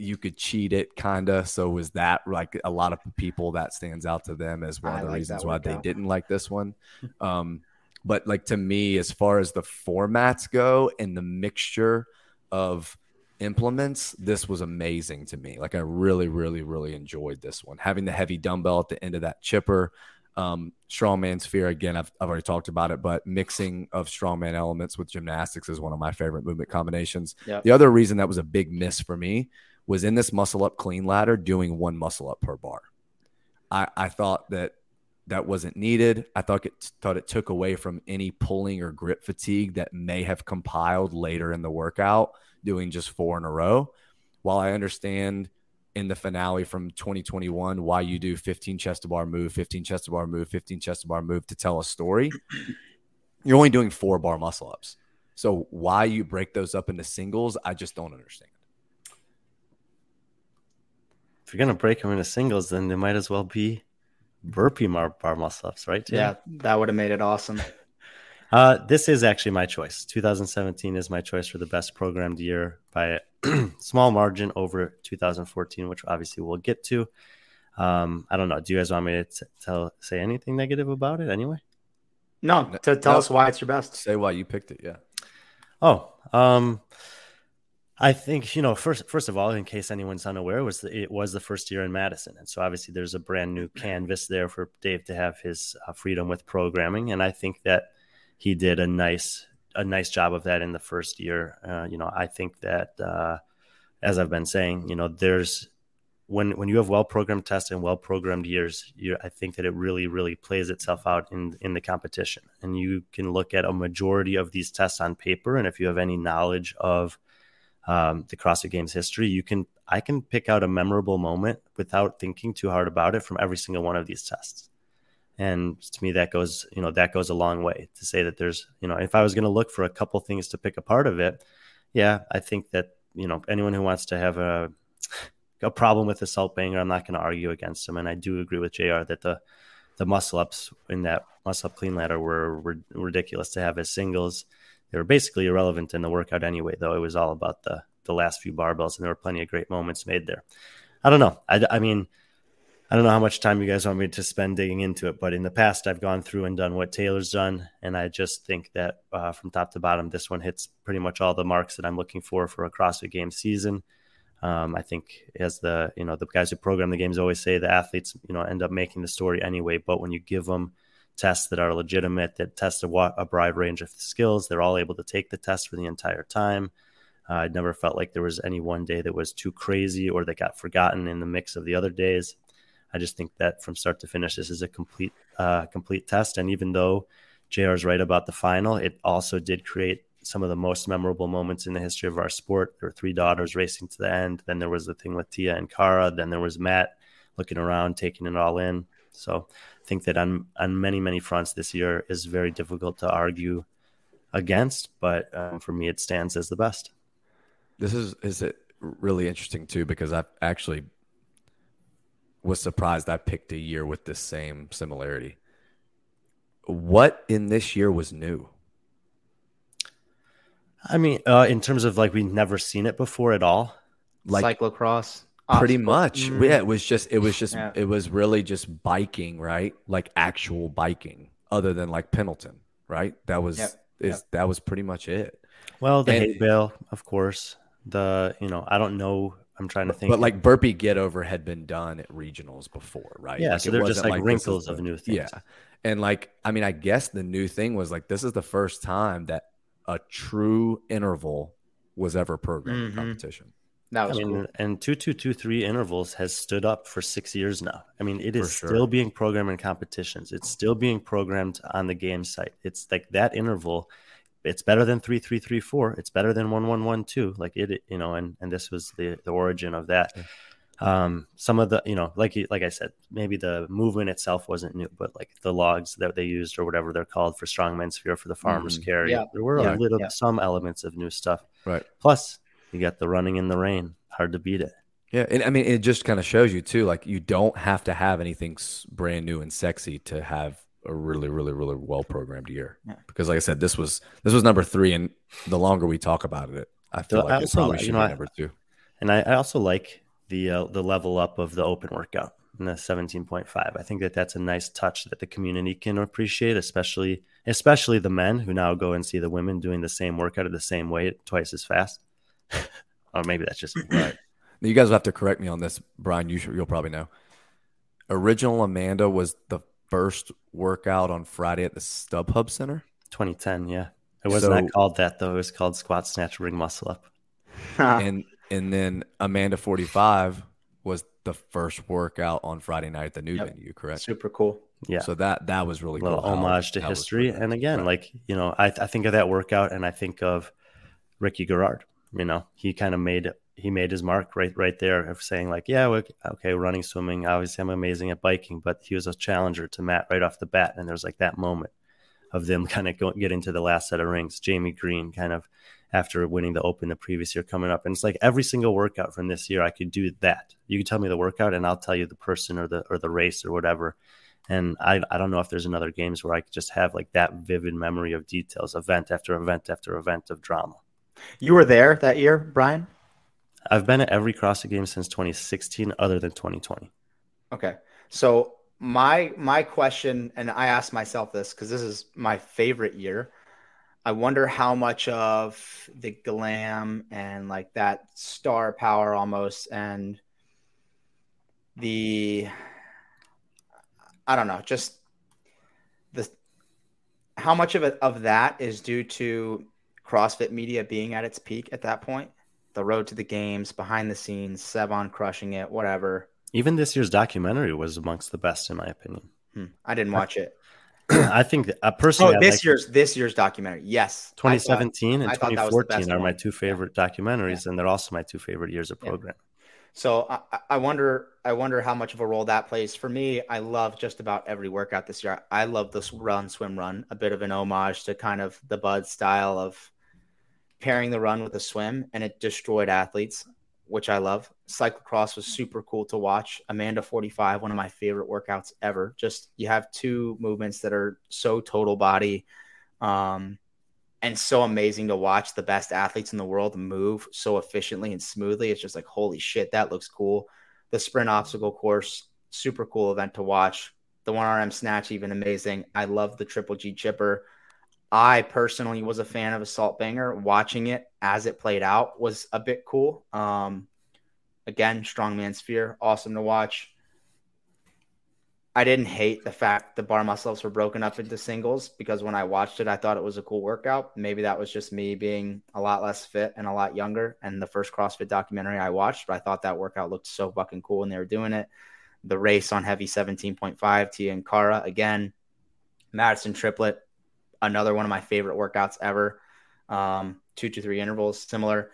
you could cheat it kind of so was that like a lot of people that stands out to them as one I of the like reasons why they didn't like this one. Um but like to me as far as the formats go and the mixture of implements this was amazing to me. Like i really really really enjoyed this one. Having the heavy dumbbell at the end of that chipper um, strongman's fear again I've, I've already talked about it but mixing of strongman elements with gymnastics is one of my favorite movement combinations. Yep. the other reason that was a big miss for me was in this muscle up clean ladder doing one muscle up per bar. I, I thought that that wasn't needed. I thought it thought it took away from any pulling or grip fatigue that may have compiled later in the workout doing just four in a row. While I understand in the finale from 2021 why you do 15 chest to bar move, 15 chest to bar move, 15 chest to bar move to tell a story, you're only doing four bar muscle ups. So why you break those up into singles, I just don't understand if you're gonna break them into singles, then they might as well be burpee bar, bar muscle ups, right? Tim? Yeah, that would have made it awesome. Uh, this is actually my choice. 2017 is my choice for the best programmed year by a small margin over 2014, which obviously we'll get to. Um, I don't know. Do you guys want me to t- tell say anything negative about it anyway? No, to tell no. us why it's your best. Say why you picked it. Yeah. Oh, um, I think you know first first of all, in case anyone's unaware, was the, it was the first year in Madison, and so obviously there's a brand new canvas there for Dave to have his uh, freedom with programming, and I think that he did a nice a nice job of that in the first year. Uh, you know, I think that uh, as I've been saying, you know, there's when when you have well programmed tests and well programmed years, I think that it really really plays itself out in in the competition, and you can look at a majority of these tests on paper, and if you have any knowledge of um, the CrossFit Games history, you can I can pick out a memorable moment without thinking too hard about it from every single one of these tests. And to me, that goes you know that goes a long way to say that there's you know if I was going to look for a couple things to pick apart of it, yeah, I think that you know anyone who wants to have a a problem with the salt banger. I'm not going to argue against him, and I do agree with Jr. that the the muscle ups in that muscle up clean ladder were, were ridiculous to have as singles. They were basically irrelevant in the workout anyway, though. It was all about the the last few barbells, and there were plenty of great moments made there. I don't know. I, I mean, I don't know how much time you guys want me to spend digging into it, but in the past, I've gone through and done what Taylor's done, and I just think that uh, from top to bottom, this one hits pretty much all the marks that I'm looking for for a CrossFit Games season. Um, I think as the you know the guys who program the games always say, the athletes you know end up making the story anyway. But when you give them tests that are legitimate, that test a, a broad range of skills, they're all able to take the test for the entire time. Uh, I never felt like there was any one day that was too crazy or that got forgotten in the mix of the other days. I just think that from start to finish, this is a complete uh, complete test. And even though Jr. is right about the final, it also did create some of the most memorable moments in the history of our sport. There were three daughters racing to the end. Then there was the thing with Tia and Kara. Then there was Matt looking around, taking it all in. So I think that on on many many fronts this year is very difficult to argue against, but um, for me it stands as the best. This is is it really interesting too because I've actually was surprised I picked a year with the same similarity. What in this year was new? I mean, uh, in terms of like we've never seen it before at all. Like cyclocross, pretty much. Mm. Yeah, it was just it was just yeah. it was really just biking, right? Like actual biking, other than like Pendleton, right? That was yep. is yep. that was pretty much it. Well, the and, hay bale, of course. The you know I don't know I'm trying to think. But like burpee get over had been done at regionals before, right? Yeah, like so they're just like, like wrinkles of new things. Yeah. And like, I mean, I guess the new thing was like this is the first time that a true interval was ever programmed mm-hmm. in competition. That was I mean, cool. and two two two three intervals has stood up for six years now. I mean, it is sure. still being programmed in competitions. It's still being programmed on the game site. It's like that interval it's better than three three three four. It's better than one one one two. Like it, you know, and and this was the the origin of that. Um, some of the, you know, like like I said, maybe the movement itself wasn't new, but like the logs that they used or whatever they're called for strongman's fear for the farmers mm-hmm. carry, yeah. there were yeah. a little some elements of new stuff. Right. Plus, you got the running in the rain. Hard to beat it. Yeah, and I mean, it just kind of shows you too. Like, you don't have to have anything brand new and sexy to have a really, really, really well programmed year. Yeah. Because, like I said, this was this was number three, and the longer we talk about it, I feel like it probably should you know, be number two. And I, I also like the uh, the level up of the open workout in the 17.5. I think that that's a nice touch that the community can appreciate, especially especially the men who now go and see the women doing the same workout at the same weight twice as fast. or maybe that's just right. You guys will have to correct me on this, Brian. You should, you'll probably know. Original Amanda was the first workout on Friday at the StubHub Center? 2010, yeah. It was so, not called that though. It was called squat snatch ring muscle up. and and then Amanda 45 was the first workout on Friday night at the new yep. venue, correct? Super cool. Yeah. So that that was really a little cool homage to history. And again, right. like, you know, I, I think of that workout and I think of Ricky Garard. You know, he kind of made he made his mark right right there of saying like, yeah, okay, running, swimming. Obviously, I'm amazing at biking, but he was a challenger to Matt right off the bat, and there's like that moment of them kind of going getting to the last set of rings. Jamie Green kind of after winning the Open the previous year coming up, and it's like every single workout from this year, I could do that. You can tell me the workout, and I'll tell you the person or the or the race or whatever. And I, I don't know if there's another games where I could just have like that vivid memory of details, event after event after event of drama. You were there that year, Brian? I've been at every CrossFit game since 2016, other than 2020. Okay, so my my question, and I asked myself this because this is my favorite year. I wonder how much of the glam and like that star power almost, and the I don't know, just the how much of it of that is due to CrossFit media being at its peak at that point the road to the games, behind the scenes, Sevan crushing it, whatever. Even this year's documentary was amongst the best, in my opinion. Hmm. I didn't watch it. I think that, uh, personally, oh, this like year's this year's documentary, yes, 2017 thought, and 2014 are my two favorite yeah. documentaries, yeah. and they're also my two favorite years of program. Yeah. So I, I, wonder, I wonder how much of a role that plays for me. I love just about every workout this year. I love this run, swim, run, a bit of an homage to kind of the Bud style of pairing the run with a swim, and it destroyed athletes. which I love. Cyclocross was super cool to watch. Amanda 45, one of my favorite workouts ever. Just you have two movements that are so total body um, and so amazing to watch the best athletes in the world move so efficiently and smoothly. It's just like, holy shit, that looks cool. The sprint obstacle course, super cool event to watch. The 1RM snatch, even amazing. I love the triple G chipper. I personally was a fan of Assault Banger. Watching it as it played out was a bit cool. Um, again, Strongman's Fear, awesome to watch. I didn't hate the fact the bar muscle ups were broken up into singles because when I watched it, I thought it was a cool workout. Maybe that was just me being a lot less fit and a lot younger. And the first CrossFit documentary I watched, but I thought that workout looked so fucking cool when they were doing it. The race on heavy 17.5, Tia and Kara again. Madison triplet, another one of my favorite workouts ever. Um, two to three intervals, similar.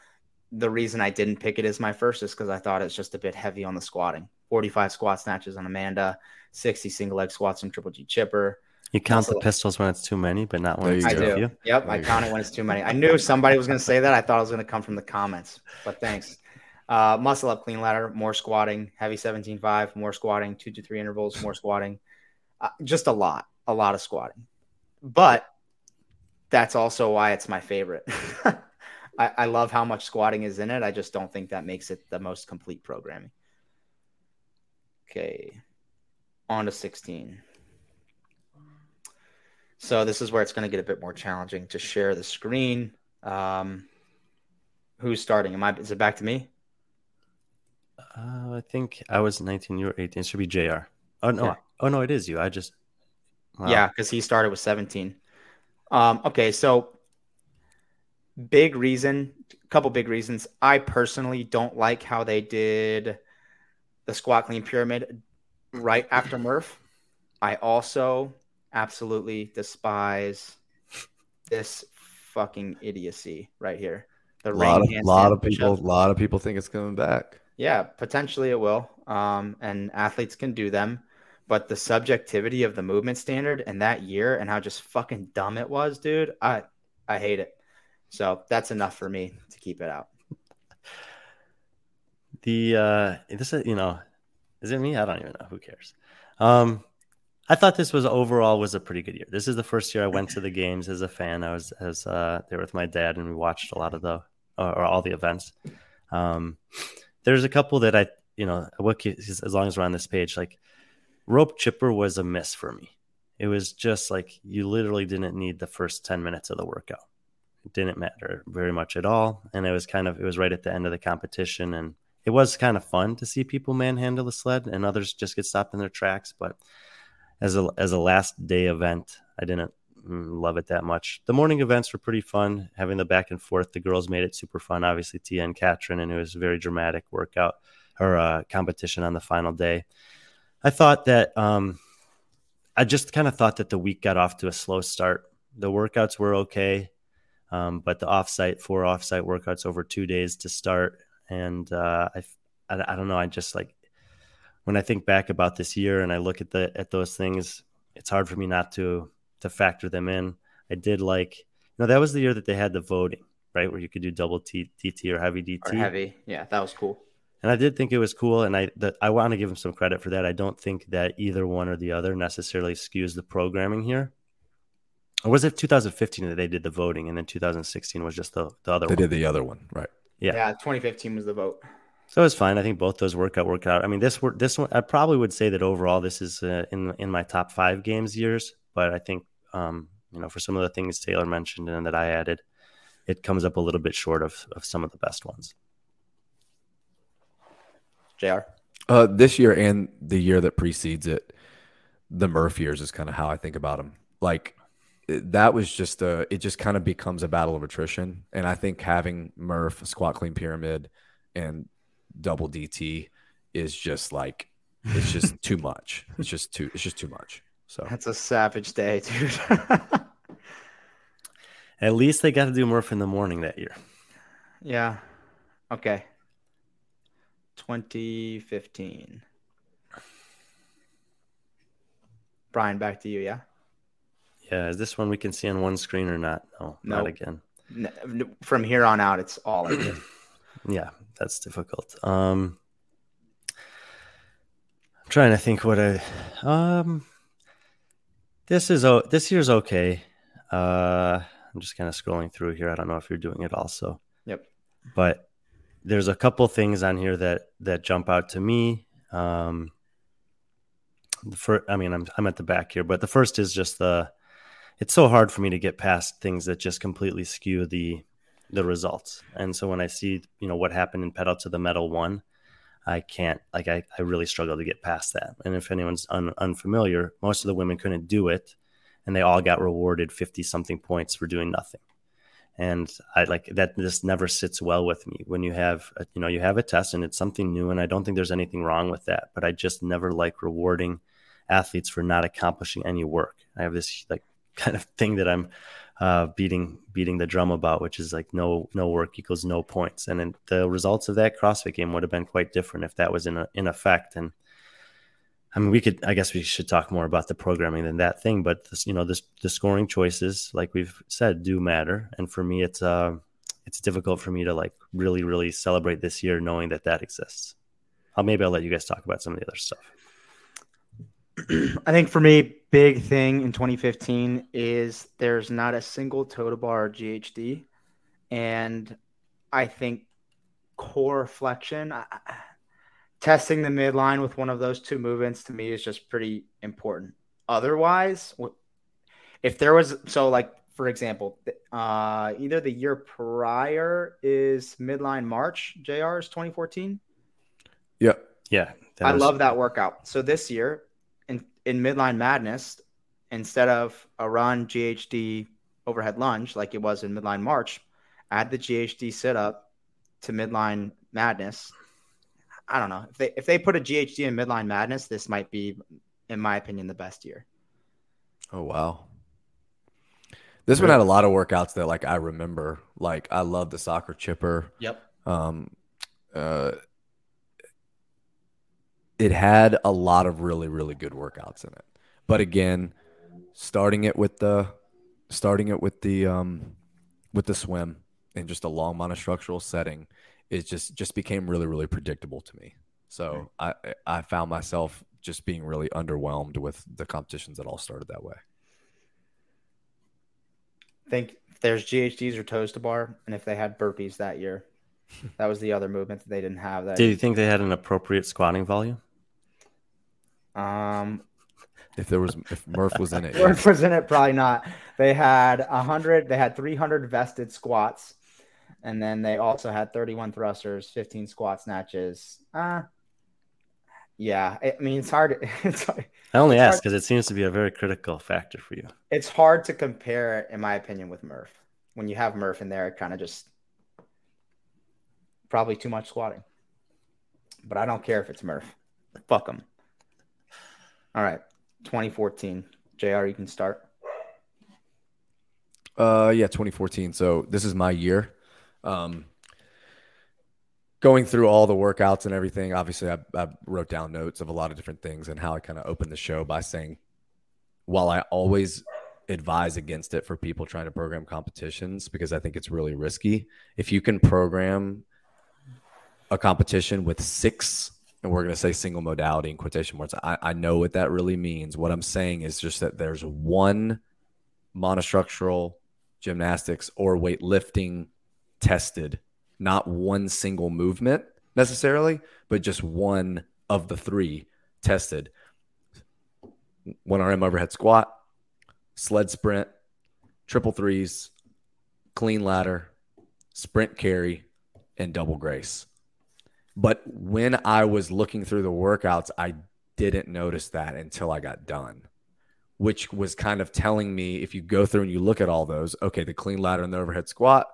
The reason I didn't pick it as my first is because I thought it's just a bit heavy on the squatting. 45 squat snatches on Amanda, 60 single leg squats on Triple G Chipper. You count the pistols when it's too many, but not when it's you too few. Yep, There I you count it when it's too many. I knew somebody was going to say that. I thought it was going to come from the comments, but thanks. Uh, muscle up, clean ladder, more squatting, heavy 17.5, more squatting, two to three intervals, more squatting. Uh, just a lot, a lot of squatting. But that's also why it's my favorite. I, I love how much squatting is in it. I just don't think that makes it the most complete programming. Okay, on to 16. So this is where it's going to get a bit more challenging to share the screen. Um, who's starting? Am I? Is it back to me? Uh, I think I was 19, you were 18. It should be JR. Oh, no. Yeah. Oh, no, it is you. I just. wow. Yeah, because he started with 17. Um, okay, so big reason, a couple big reasons. I personally don't like how they did the squat clean pyramid right after Murph. I also absolutely despise this fucking idiocy right here. The A lot of, lot of people, a lot of people think it's coming back. Yeah, potentially it will. Um, and athletes can do them. But the subjectivity of the movement standard and that year and how just fucking dumb it was, dude, I I hate it. So that's enough for me to keep it out. The uh this is you know, is it me? I don't even know. Who cares? Um I thought this was overall was a pretty good year. This is the first year I went to the games as a fan. I was as uh there with my dad and we watched a lot of the or, or all the events. Um there's a couple that I you know what as long as we're on this page like rope chipper was a miss for me. It was just like you literally didn't need the first 10 minutes of the workout. It didn't matter very much at all. And it was kind of, it was right at the end of the competition. And it was kind of fun to see people manhandle the sled and others just get stopped in their tracks. But as a, as a last day event, I didn't mm, love it that much. The morning events were pretty fun, having the back and forth. The girls made it super fun. Obviously, Tia and Katrin, and it was a very dramatic workout or uh, competition on the final day. I thought that um, I just kind of thought that the week got off to a slow start. The workouts were okay, um, but the offsite four offsite workouts over two days to start, and uh, I, I I don't know. I just like when I think back about this year and I look at the at those things, it's hard for me not to to factor them in. I did like you know that was the year that they had the voting right where you could do double T, DT or heavy DT. Or heavy. Yeah, that was cool. And I did think it was cool, and I that I want to give him some credit for that. I don't think that either one or the other necessarily skews the programming here. Or was it 2015 that they did the voting, and then 2016 was just the, the other one? They one? did the other one, right? Yeah. Yeah, 2015 was the vote. So it's fine. I think both those work out. Work out. I mean, this work. This one, I probably would say that overall, this is uh, in in my top five games years. But I think, um, you know, for some of the things Taylor mentioned and that I added, it comes up a little bit short of of some of the best ones. JR. Uh, this year and the year that precedes it, the Murph years is kind of how I think about them. Like that was just a, it just kind of becomes a battle of attrition. And I think having Murph, squat clean pyramid, and double DT is just like, it's just too much. It's just too, it's just too much. So That's a savage day, dude. At least they got to do Murph in the morning that year. yeah. Okay. 2015. Brian, back to you, yeah? Yeah, is this one we can see on one screen or not? No, not again. N- n- From here on out, it's all. Yeah. that's difficult. Um, I'm trying to think what I um this is oh this year's okay. Uh I'm just kind of scrolling through here. I don't know if you're doing it also. Yep. But there's a couple things on here that that jump out to me. Um first, I mean, I'm I'm at the back here, but the first is just the. It's so hard for me to get past things that just completely skew the the results. And so when I see, you know, what happened in pedal to the metal one, I can't like I, I really struggle to get past that. And if anyone's un, unfamiliar, most of the women couldn't do it, and they all got rewarded fifty something points for doing nothing. And I like that. This never sits well with me when you have a, you know you have a test and it's something new, and I don't think there's anything wrong with that. But I just never like rewarding athletes for not accomplishing any work. I have this like kind of thing that I'm uh, beating beating the drum about, which is like no no work equals no points. And then the results of that CrossFit game would have been quite different if that was in a, in effect. And I mean, we could I guess we should talk more about the programming than that thing, but this, you know, this the scoring choices, like we've said, do matter. And for me, it's uh it's difficult for me to like really really celebrate this year knowing that that exists. I'll maybe I'll let you guys talk about some of the other stuff. I think for me, big thing in 2015 is there's not a single toes to bar GHD, and I think core flexion, I, testing the midline with one of those two movements to me is just pretty important. Otherwise, if there was so like for example, uh, either the year prior is midline March, JR is 2014. Yeah. Yeah. I was... love that workout. So this year, in midline madness, instead of a run GHD overhead lunge like it was in midline March, add the GHD sit up to midline madness. I don't know if they if they put a GHD in midline madness, this might be, in my opinion, the best year. Oh wow. This one had a lot of workouts that like I remember. Like I love the soccer chipper. Yep. Um uh it had a lot of really really good workouts in it. But again, starting it with the starting it with the um with the swim and just a long monostructural setting it just just became really really predictable to me. So I I found myself just being really underwhelmed with the competitions that all started that way. I think there's GHDs or toes to bar, and if they had burpees that year, that was the other movement that they didn't have. That. Do you think they had an appropriate squatting volume? Um, if there was, if Murph was in it, Murph was in it, probably not. They had a hundred. They had three hundred vested squats, and then they also had thirty-one thrusters, fifteen squat snatches. Uh yeah. I mean, it's hard. It's hard. I only ask because it seems to be a very critical factor for you. It's hard to compare, in my opinion, with Murph. When you have Murph in there, it kind of just probably too much squatting. But I don't care if it's Murph. Fuck him. All right. 2014. JR, you can start. Uh yeah, 2014. So this is my year. Um going through all the workouts and everything, obviously I, I wrote down notes of a lot of different things and how I kind of opened the show by saying while I always advise against it for people trying to program competitions because I think it's really risky. If you can program a competition with six and we're going to say single modality in quotation marks. I, I know what that really means. What I'm saying is just that there's one monostructural gymnastics or weightlifting tested, not one single movement necessarily, but just one of the three tested. One RM overhead squat, sled sprint, triple threes, clean ladder, sprint carry, and double grace. But when I was looking through the workouts, I didn't notice that until I got done, which was kind of telling me if you go through and you look at all those, okay, the clean ladder and the overhead squat,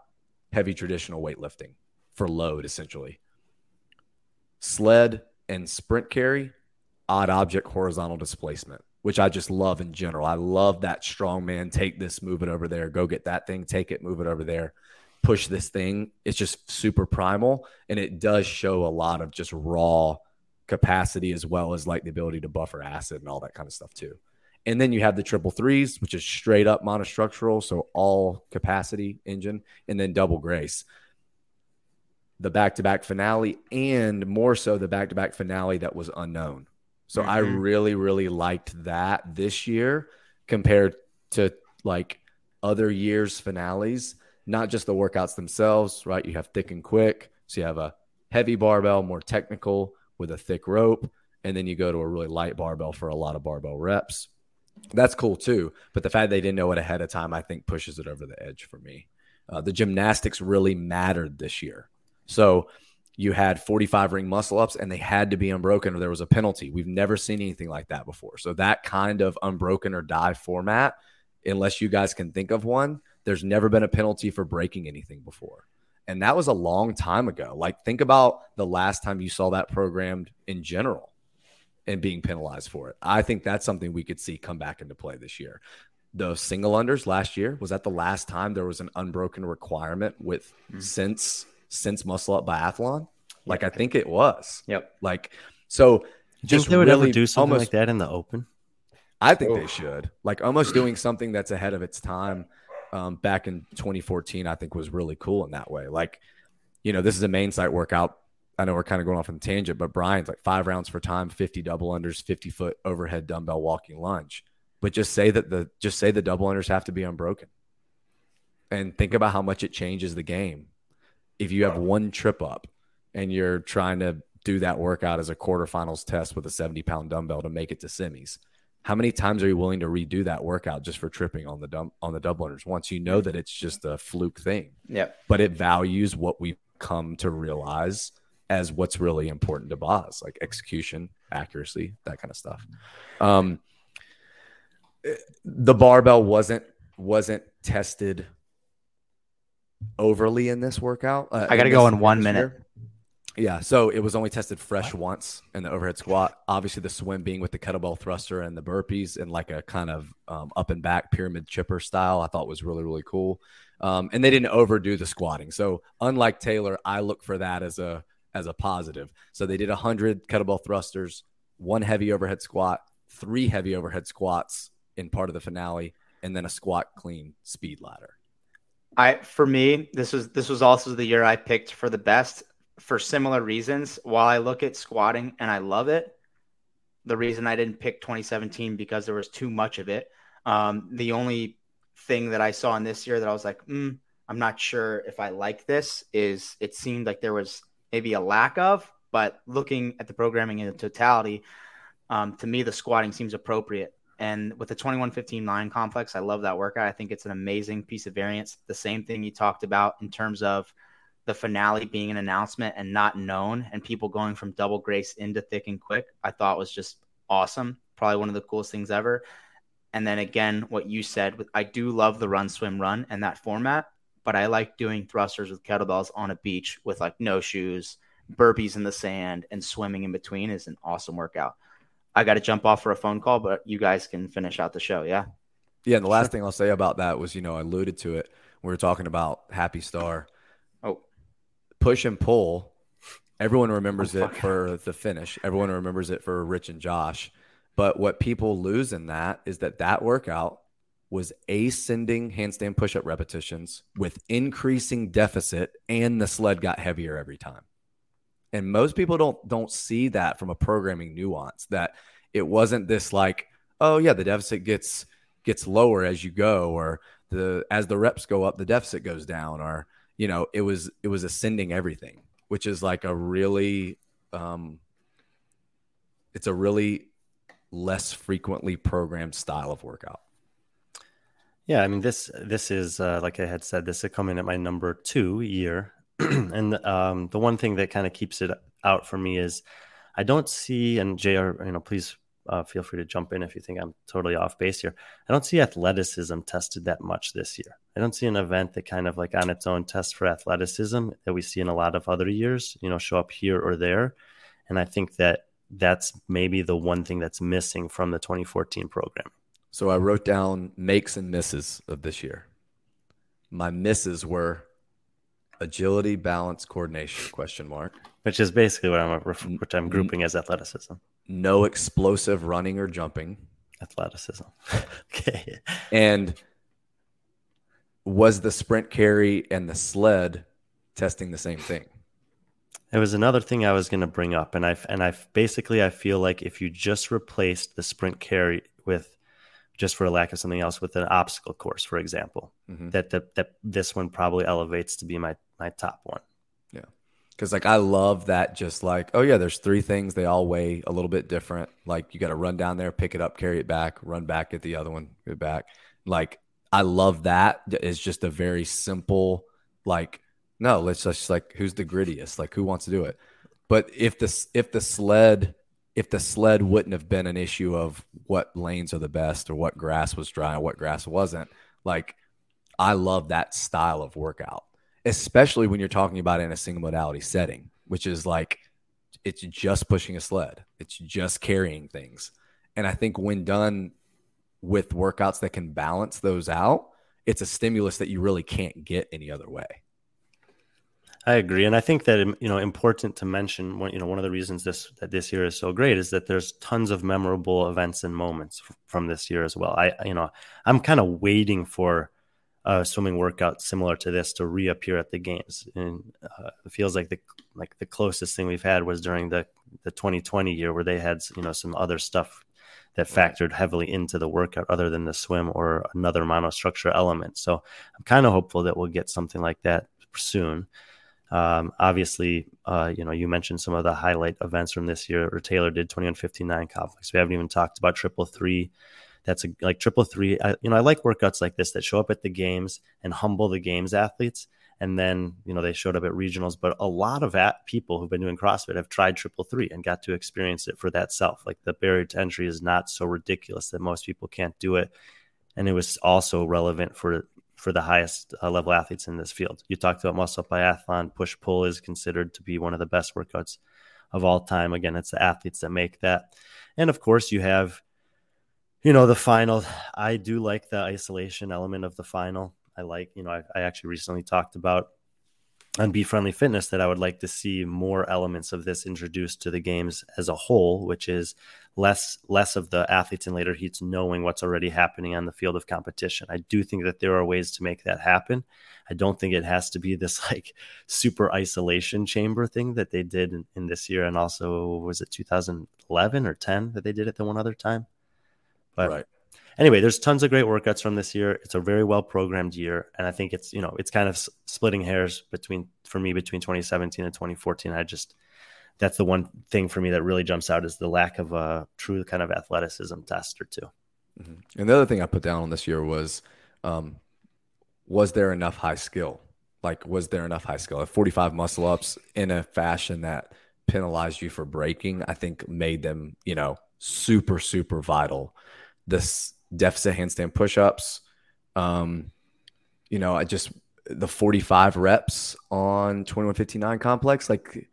heavy traditional weightlifting for load, essentially. Sled and sprint carry, odd object horizontal displacement, which I just love in general. I love that strong man, take this, move it over there, go get that thing, take it, move it over there push this thing. It's just super primal and it does show a lot of just raw capacity as well as like the ability to buffer acid and all that kind of stuff too. And then you have the triple threes, which is straight up monostructural, so all capacity engine, and then double grace. the back to back finale and more so the back to back finale that was unknown. So I Mhm. really, really liked that this year compared to like other years' finales, not just the workouts themselves, right? You have thick and quick. So you have a heavy barbell, more technical with a thick rope. And then you go to a really light barbell for a lot of barbell reps. That's cool too. But the fact they didn't know it ahead of time, I think pushes it over the edge for me. Uh, the gymnastics really mattered this year. So you had 45 ring muscle ups and they had to be unbroken or there was a penalty. We've never seen anything like that before. So that kind of unbroken or die format, unless you guys can think of one, there's never been a penalty for breaking anything before. And that was a long time ago. Like think about the last time you saw that programmed in general and being penalized for it. I think that's something we could see come back into play this year. The single unders last year was that the last time there was an unbroken requirement with Mm. since since muscle up biathlon. Like I think it was. Yep. Like so just think they would really ever do something almost like that in the open? I think they Oh. should. Like almost doing something that's ahead of its time. Um, back in 2014, I think was really cool in that way. Like, you know, this is a main site workout. I know we're kind of going off on a tangent, but Brian's like five rounds for time, 50 double unders, 50 foot overhead dumbbell walking lunge. But just say that the just say the double unders have to be unbroken. And think about how much it changes the game. If you have one trip up and you're trying to do that workout as a quarterfinals test with a 70 pound dumbbell to make it to semis, how many times are you willing to redo that workout just for tripping on the dump on the double unders once you know that it's just a fluke thing Yep. but it values what we've come to realize as what's really important to Boz, like execution, accuracy, that kind of stuff. Um, the barbell wasn't wasn't tested overly in this workout. Uh, I got to go in one minute. year. Yeah, so it was only tested fresh once in the overhead squat. Obviously, the swim being with the kettlebell thruster and the burpees and like a kind of um, up and back pyramid chipper style, I thought was really really cool. Um, and they didn't overdo the squatting. So unlike Taylor, I look for that as a as a positive. So they did hundred kettlebell thrusters, one heavy overhead squat, three heavy overhead squats in part of the finale, and then a squat clean speed ladder. I for me, this was this was also the year I picked for the best for similar reasons. While I look at squatting and I love it, the reason I didn't pick 2017 because there was too much of it. Um, the only thing that I saw in this year that I was like, mm, I'm not sure if I like this is it seemed like there was maybe a lack of, but looking at the programming in totality, um, to me the squatting seems appropriate. And with the 2115 line complex, I love that workout. I think it's an amazing piece of variance. The same thing you talked about in terms of the finale being an announcement and not known, and people going from double grace into thick and quick, I thought was just awesome. Probably one of the coolest things ever. And then again, what you said, I do love the run, swim, run and that format, but I like doing thrusters with kettlebells on a beach with like no shoes, burpees in the sand, and swimming in between is an awesome workout. I got to jump off for a phone call, but you guys can finish out the show. Yeah. Yeah, and the last thing I'll say about that was, you know, I alluded to it. We were talking about Happy Star. Oh, Push and pull. Everyone remembers Oh, it for the finish. Everyone remembers it for Rich and Josh. But what people lose in that is that that workout was ascending handstand push-up repetitions with increasing deficit, and the sled got heavier every time. And most people don't don't see that from a programming nuance. That it wasn't this like, oh yeah, the deficit gets gets lower as you go, or the as the reps go up, the deficit goes down, or you know, it was it was ascending everything, which is like a really um it's a really less frequently programmed style of workout. Yeah, I mean this this is uh, like I had said, this is coming at my number two year, and um, the one thing that kind of keeps it out for me is I don't see, and Jr. You know, please uh, feel free to jump in if you think I'm totally off base here. I don't see athleticism tested that much this year. I don't see an event that kind of like on its own tests for athleticism that we see in a lot of other years. You know, show up here or there, and I think that that's maybe the one thing that's missing from the 2014 program. So I wrote down makes and misses of this year. My misses were agility, balance, coordination question mark. which is basically what I'm which I'm grouping as athleticism. No explosive running or jumping. Athleticism. okay. And was the sprint carry and the sled testing the same thing? It was another thing I was going to bring up, and I and I basically I feel like if you just replaced the sprint carry with just for a lack of something else with an obstacle course, for example, mm-hmm. that, that that this one probably elevates to be my my top one. Yeah, because like I love that. Just like oh yeah, there's three things they all weigh a little bit different. Like you got to run down there, pick it up, carry it back, run back, get the other one, get back. Like I love that. It's just a very simple like no, let's just like who's the grittiest? Like who wants to do it? But if the if the sled if the sled wouldn't have been an issue of what lanes are the best or what grass was dry and what grass wasn't, like I love that style of workout, especially when you're talking about in a single modality setting, which is like it's just pushing a sled, it's just carrying things. And I think when done with workouts that can balance those out, it's a stimulus that you really can't get any other way. I agree, and I think that you know important to mention. One, you know, one of the reasons this that this year is so great is that there's tons of memorable events and moments f- from this year as well. I, you know, I'm kind of waiting for a swimming workout similar to this to reappear at the games, and uh, it feels like the like the closest thing we've had was during the the 2020 year where they had you know some other stuff that factored heavily into the workout other than the swim or another monostructure element. So I'm kind of hopeful that we'll get something like that soon. Um, obviously, uh, you know, you mentioned some of the highlight events from this year, or Taylor did 2159 complex. We haven't even talked about triple three. That's a, like triple three. I, you know, I like workouts like this that show up at the games and humble the games athletes. And then, you know, they showed up at regionals, but a lot of at people who've been doing CrossFit have tried triple three and got to experience it for that self. Like the barrier to entry is not so ridiculous that most people can't do it. And it was also relevant for for the highest uh, level athletes in this field. You talked about muscle up biathlon, push pull is considered to be one of the best workouts of all time. Again, it's the athletes that make that. And of course, you have, you know, the final. I do like the isolation element of the final. I like, you know, I, I actually recently talked about on Be Friendly Fitness that I would like to see more elements of this introduced to the games as a whole, which is less less of the athletes in later heats knowing what's already happening on the field of competition. I do think that there are ways to make that happen. I don't think it has to be this like super isolation chamber thing that they did in, in this year, and also was it 2011 or 10 that they did it the one other time. But right anyway, there's tons of great workouts from this year. It's a very well programmed year, and I think it's you know it's kind of splitting hairs between for me between 2017 and 2014. I just that's the one thing for me that really jumps out is the lack of a true kind of athleticism test or 2 mm-hmm. And the other thing I put down on this year was, um, was there enough high skill? Like, was there enough high skill? At 45 muscle ups in a fashion that penalized you for breaking, I think made them, you know, super, super vital. This deficit handstand push-ups. Um, you know, I just the 45 reps on 2159 complex, like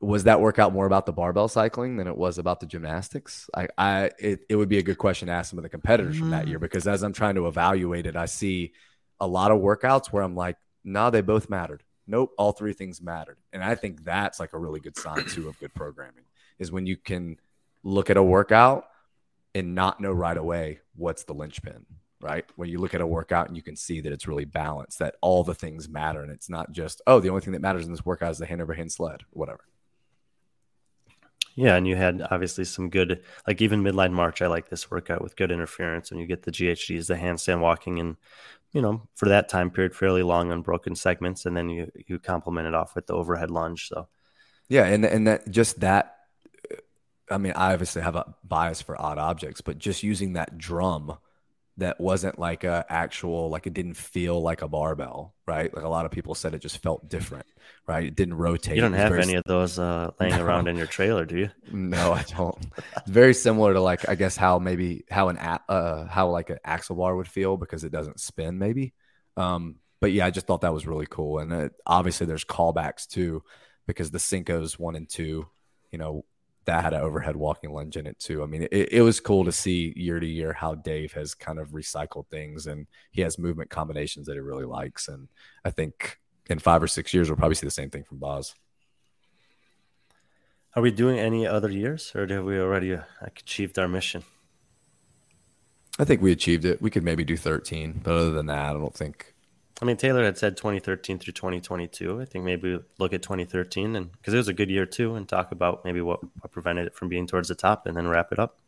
was that workout more about the barbell cycling than it was about the gymnastics? I, I it, it would be a good question to ask some of the competitors mm. from that year mm. because as I'm trying to evaluate it, I see a lot of workouts where I'm like, nah, they both mattered. Nope, all three things mattered. And I think that's like a really good sign too of good programming is when you can look at a workout and not know right away what's the linchpin, right? When you look at a workout and you can see that it's really balanced, that all the things matter. And it's not just, oh, the only thing that matters in this workout is the hand over hand sled, whatever. Yeah, and you had obviously some good, like even midline march. I like this workout with good interference, and you get the GHDs, the handstand walking, and you know for that time period, fairly long unbroken segments, and then you you complement it off with the overhead lunge. So, yeah, and and that just that I mean, I obviously have a bias for odd objects, but just using that drum that wasn't like a actual like it didn't feel like a barbell, right? Like a lot of people said it just felt different, right? It didn't rotate. You don't have any of those uh, laying no. around in your trailer, do you? No, I don't. it's very similar to like I guess how maybe how an uh how like an axle bar would feel because it doesn't spin, maybe. Um, but yeah, I just thought that was really cool, and it, obviously there's callbacks too because the Cinco's one and two, you know, that had an overhead walking lunge in it too. I mean, it, it was cool to see year to year how Dave has kind of recycled things and he has movement combinations that he really likes. And I think in five or six years, we'll probably see the same thing from Boz. Are we doing any other years or have we already uh, achieved our mission? I think we achieved it. We could maybe do 13, but other than that, I don't think I mean, Taylor had said 2013 through 2022. I think maybe look at 2013 and because it was a good year too, and talk about maybe what, what prevented it from being towards the top, and then wrap it up.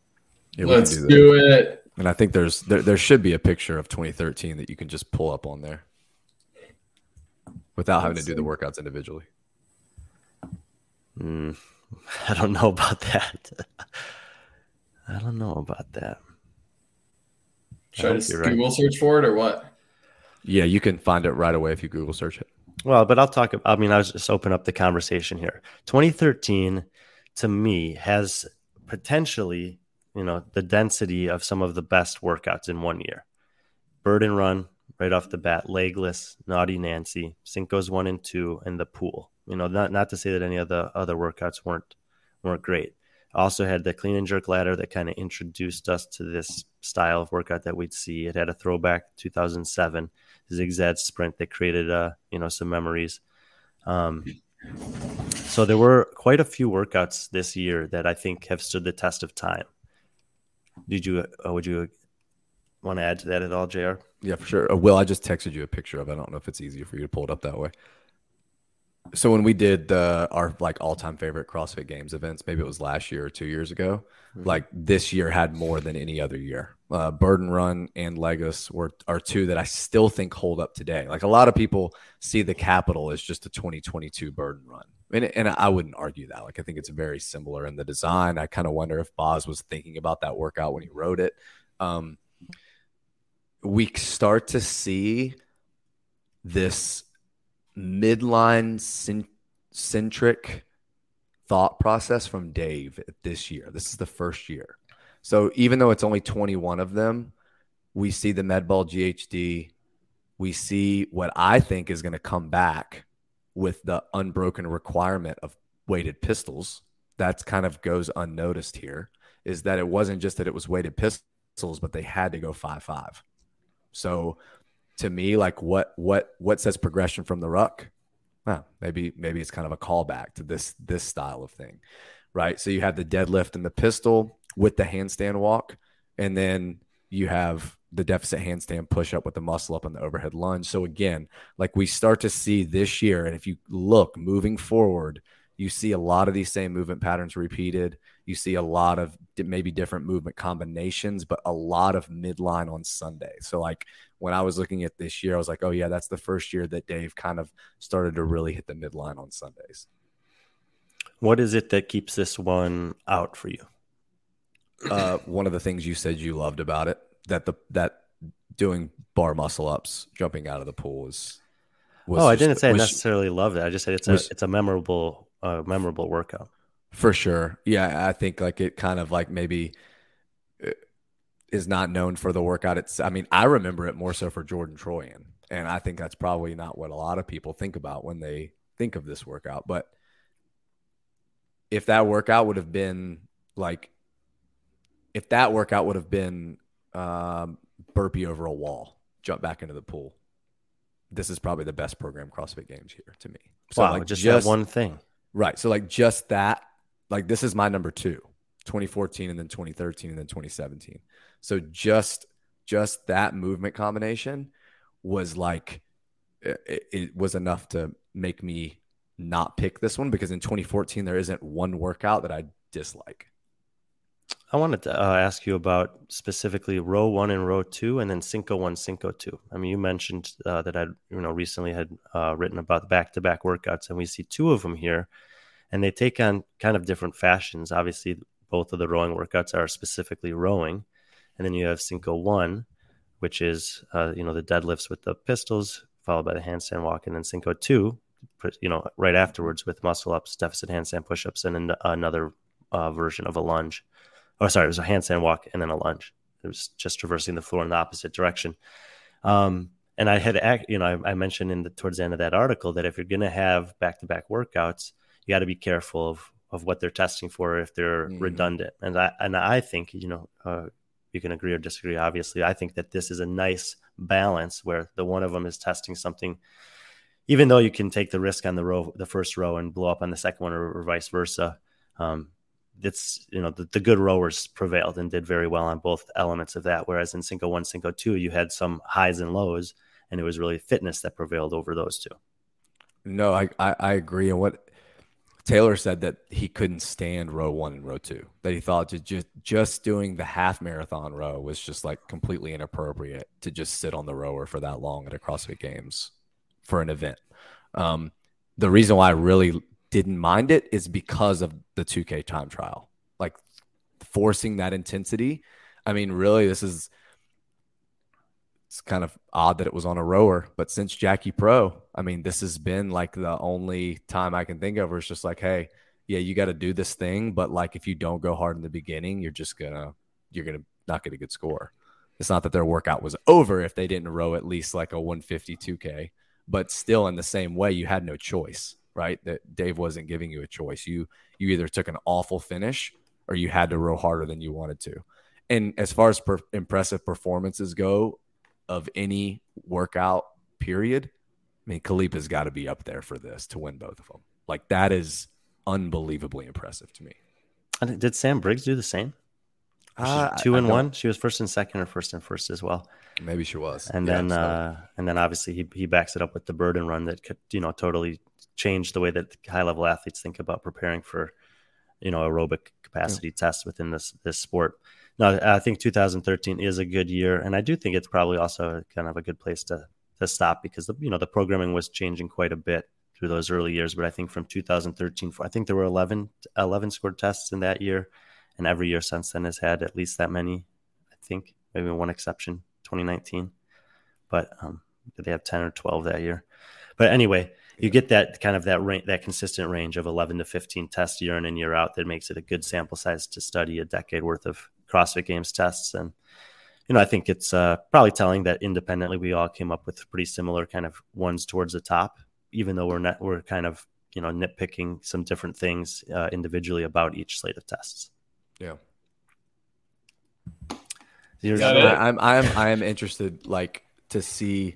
Yeah, Let's do, do, it. And I think there's there, there should be a picture of 2013 that you can just pull up on there without Let's having to do the workouts individually. Mm, I don't know about that. I don't know about that. Should I just Google right. search for it or what? Yeah, you can find it right away if you Google search it. Well, but I'll talk. I mean, I was just open up the conversation here. 2013 to me has potentially, you know, the density of some of the best workouts in one year. Burden run right off the bat, legless, naughty Nancy, Cinco's one and two, and the pool. You know, not not to say that any of the other workouts weren't weren't great. Also had the clean and jerk ladder that kind of introduced us to this style of workout that we'd see. It had a throwback 2007 zigzag sprint that created uh, you know some memories. Um, so there were quite a few workouts this year that I think have stood the test of time. Did you? Uh, would you want to add to that at all, Jr? Yeah, for sure. Uh, Will, I just texted you a picture of. it. I don't know if it's easier for you to pull it up that way. So when we did the our like all time favorite CrossFit Games events, maybe it was last year or two years ago. Mm-hmm. Like this year had more than any other year. Uh, Burden Run and Legless were are two that I still think hold up today. Like a lot of people see the Capitol as just a 2022 Burden Run, and and I wouldn't argue that. Like I think it's very similar in the design. I kind of wonder if Boz was thinking about that workout when he wrote it. Um, we start to see this midline centric thought process from Dave this year. This is the first year. So even though it's only 21 of them, we see the MedBall GHD. We see what I think is going to come back with the unbroken requirement of weighted pistols. That's kind of goes unnoticed here is that it wasn't just that it was weighted pistols, but they had to go 5 5. So to me like what what what says progression from the ruck? Well, maybe maybe it's kind of a callback to this this style of thing right? So you have the deadlift and the pistol with the handstand walk and then you have the deficit handstand push up with the muscle up and the overhead lunge. So again like we start to see this year and if you look moving forward you see a lot of these same movement patterns repeated you see a lot of maybe different movement combinations but a lot of midline on sunday so like when I was looking at this year, I was like, oh, yeah, that's the first year that Dave kind of started to really hit the midline on Sundays. What is it that keeps this one out for you? Uh, one of the things you said you loved about it that the that doing bar muscle ups, jumping out of the pool is. oh, I didn't say was, I necessarily loved it. I just said it's was, a it's a memorable uh, memorable workout. For sure, yeah. I think like it kind of like maybe is not known for the workout. It's, I mean, I remember it more so for Jordan Troyan. And I think that's probably not what a lot of people think about when they think of this workout. But if that workout would have been like, if that workout would have been um, burpee over a wall, jump back into the pool, this is probably the best program CrossFit Games here to me. So wow, like just, just that one thing. Right. So like just that, like this is my number two, 2014 and then 2013 and then 2017. So just just that movement combination was like it, it, was enough to make me not pick this one because in 2014 there isn't one workout that I dislike. I wanted to uh, ask you about specifically row one and row two, and then Cinco one, Cinco two. I mean, you mentioned uh, that I, you know, recently had uh, written about back-to-back workouts, and we see two of them here, and they take on kind of different fashions. Obviously, both of the rowing workouts are specifically rowing, and then you have Cinco one, which is uh, you know the deadlifts with the pistols, followed by the handstand walk, and then Cinco two, you know, right afterwards with muscle ups, deficit handstand push ups, and then another uh, version of a lunge. Oh, sorry, it was a handstand walk and then a lunge. It was just traversing the floor in the opposite direction. Um, and I had, you know, I, I mentioned in the towards the end of that article that if you're going to have back to back workouts, you got to be careful of of what they're testing for if they're mm-hmm. redundant. And I and I think you know uh, you can agree or disagree. Obviously, I think that this is a nice balance where the one of them is testing something, even though you can take the risk on the row, the first row, and blow up on the second one, or, or vice versa. Um, it's you know the, the, good rowers prevailed and did very well on both elements of that. Whereas in Cinco one, Cinco two, you had some highs and lows, and it was really fitness that prevailed over those two. No, I, I, I agree. And what Taylor said that he couldn't stand row one and row two, that he thought just just doing the half marathon row was just like completely inappropriate to just sit on the rower for that long at a CrossFit Games for an event. Um, the reason why I really didn't mind it is because of the 2K time trial, like forcing that intensity. I mean, really, this is it's kind of odd that it was on a rower, but since Jackie Pro, I mean, this has been like the only time I can think of where it's just like, hey, yeah, you got to do this thing, but like if you don't go hard in the beginning, you're just gonna you're gonna not get a good score. It's not that their workout was over if they didn't row at least like a 152k, but still in the same way, you had no choice, right? That Dave wasn't giving you a choice. You you either took an awful finish or you had to row harder than you wanted to. And as far as per- impressive performances go, of any workout period, I mean, Khalipa's got to be up there for this to win both of them. Like that is unbelievably impressive to me. And did Sam Briggs do the same? Uh, two and one. She was first and second, or first and first as well. Maybe she was. And yeah, then, uh, and then obviously he he backs it up with the burden run that could you know totally change the way that high level athletes think about preparing for you know aerobic capacity yeah. tests within this this sport no, I think 2013 is a good year, and I do think it's probably also kind of a good place to to stop because the you know the programming was changing quite a bit through those early years. But I think from 2013, I think there were 11 11 scored tests in that year, and every year since then has had at least that many. I think maybe one exception, 2019, but um, they have 10 or 12 that year. But anyway, you get that kind of that range, that consistent range of 11 to 15 tests year in and year out that makes it a good sample size to study a decade worth of CrossFit Games tests. And, you know, I think it's uh, probably telling that independently we all came up with pretty similar kind of ones towards the top, even though we're not, we're kind of, you know, nitpicking some different things uh, individually about each slate of tests. Yeah. I, I'm, I'm, I'm interested, like, to see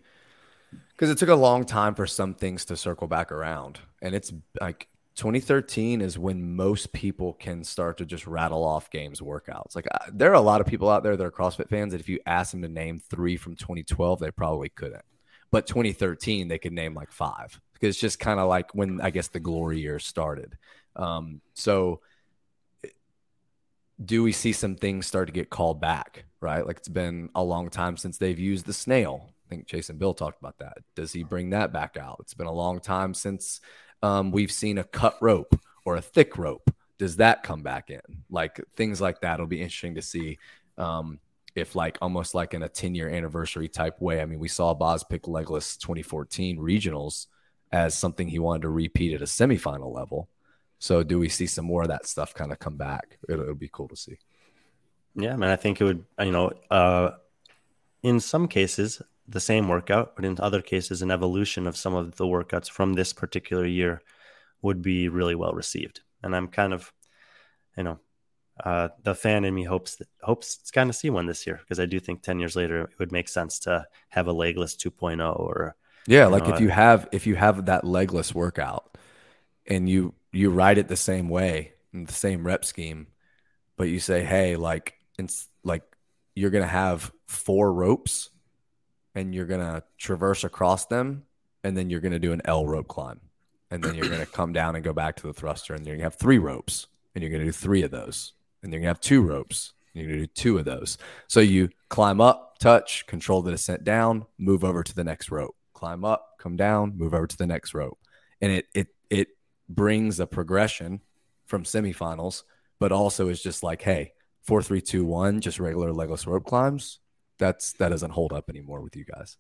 because it took a long time for some things to circle back around, and it's like 2013 is when most people can start to just rattle off games workouts. Like uh, there are a lot of people out there that are CrossFit fans that if you ask them to name three from 2012, they probably couldn't. But 2013, they could name like five because it's just kind of like when I guess the glory years started. Um, so do we see some things start to get called back? Right, like it's been a long time since they've used the snail. I think and Bill talked about that. Does he bring that back out? It's been a long time since um, we've seen a cut rope or a thick rope. Does that come back in? Like things like that It'll be interesting to see. Um, if like almost like in a 10 year anniversary type way. I mean, we saw Boz pick legless 2014 regionals as something he wanted to repeat at a semifinal level. So do we see some more of that stuff kind of come back? It'll, it'll be cool to see. Yeah, man, I think it would, you know, uh, in some cases, the same workout, but in other cases, an evolution of some of the workouts from this particular year would be really well received. And I'm kind of, you know, uh, the fan in me hopes that, hopes to kind of see one this year because I do think 10 years later it would make sense to have a legless 2.0 or yeah, like know, if you have if you have that legless workout and you you ride it the same way the same rep scheme, but you say, hey, like it's like you're gonna have four ropes and you're going to traverse across them and then you're going to do an L rope climb. And then you're going to come down and go back to the thruster and you're to have three ropes and you're going to do three of those. And you're to have two ropes and you're to do two of those. So you climb up, touch, control the descent down, move over to the next rope. Climb up, come down, move over to the next rope. And it it it brings a progression from semifinals, but also is just like, hey, four, three, two, one, just regular legless rope climbs that's that doesn't hold up anymore with you guys.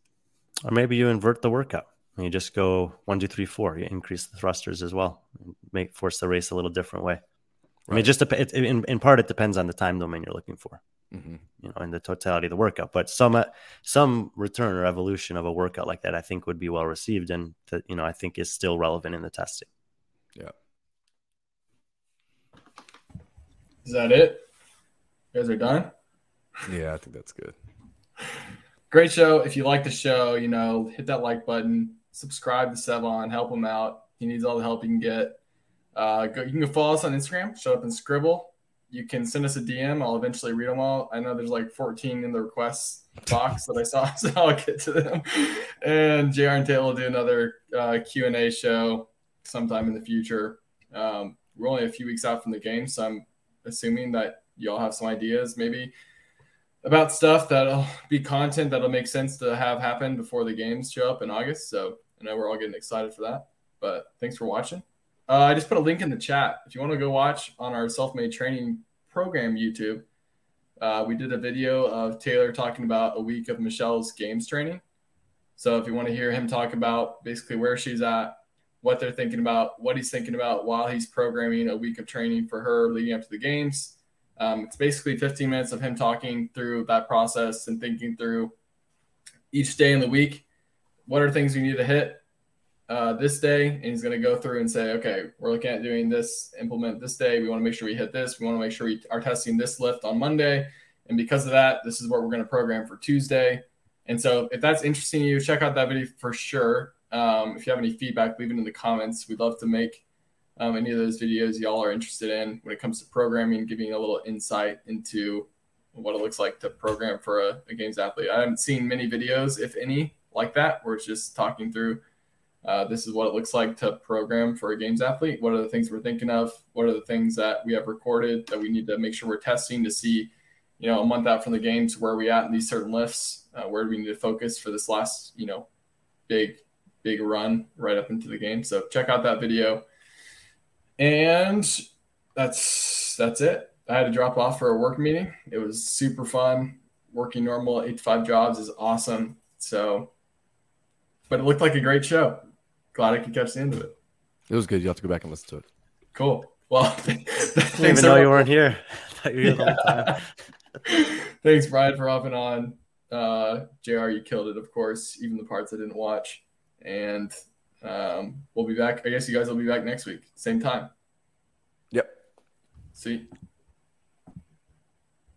Or maybe you invert the workout. And you just go one, two, three, four. You increase the thrusters as well. Make force the race a little different way. Right. I mean, just it, in in part it depends on the time domain you're looking for, mm-hmm. you know, in the totality of the workout. But some uh, some return or evolution of a workout like that, I think, would be well received, and that you know, I think is still relevant in the testing. Yeah. Is that it? You guys are done. Yeah, I think that's good. Great show. If you like the show, you know, hit that like button, subscribe to Sevan, help him out. He needs all the help he can get. Uh, go, you can follow us on Instagram, shut up and scribble. you can send us a DM. I'll eventually read them all. I know there's like 14 in the requests box that I saw, so I'll get to them. And JR and Taylor will do another uh, Q&A show sometime in the future. Um, we're only a few weeks out from the game, so I'm assuming that y'all have some ideas maybe about stuff that'll be content that'll make sense to have happen before the games show up in August. So I know we're all getting excited for that. But thanks for watching. Uh, I just put a link in the chat. If you want to go watch on our self made training program YouTube, uh, we did a video of Taylor talking about a week of Michelle's games training. So if you want to hear him talk about basically where she's at, what they're thinking about, what he's thinking about while he's programming a week of training for her leading up to the games, um, it's basically 15 minutes of him talking through that process and thinking through each day in the week. What are things you need to hit? uh, this day, and he's going to go through and say, okay, we're looking at doing this, implement this day. We want to make sure we hit this. We want to make sure we are testing this lift on Monday. And because of that, this is what we're going to program for Tuesday. And so if that's interesting to you, check out that video for sure. Um, if you have any feedback, leave it in the comments. We'd love to make um, any of those videos y'all are interested in when it comes to programming, giving a little insight into what it looks like to program for a, a games athlete. I haven't seen many videos, if any, like that, where it's just talking through – uh, this is what it looks like to program for a games athlete. What are the things we're thinking of? What are the things that we have recorded that we need to make sure we're testing to see, you know, a month out from the games, where are we at in these certain lifts? Uh, where do we need to focus for this last, you know, big, big run right up into the game? So check out that video. And that's that's it. I had to drop off for a work meeting. It was super fun. Working normal eight to five jobs is awesome. So, but it looked like a great show glad I could catch the end of it. It was good. You have to go back and listen to it. Cool. Well, thanks didn't even know you weren't here. You yeah. thanks, Brian, for hopping on. Uh, Jr., you killed it, of course, even the parts I didn't watch. And um, we'll be back. I guess you guys will be back next week, same time. Yep. Sweet.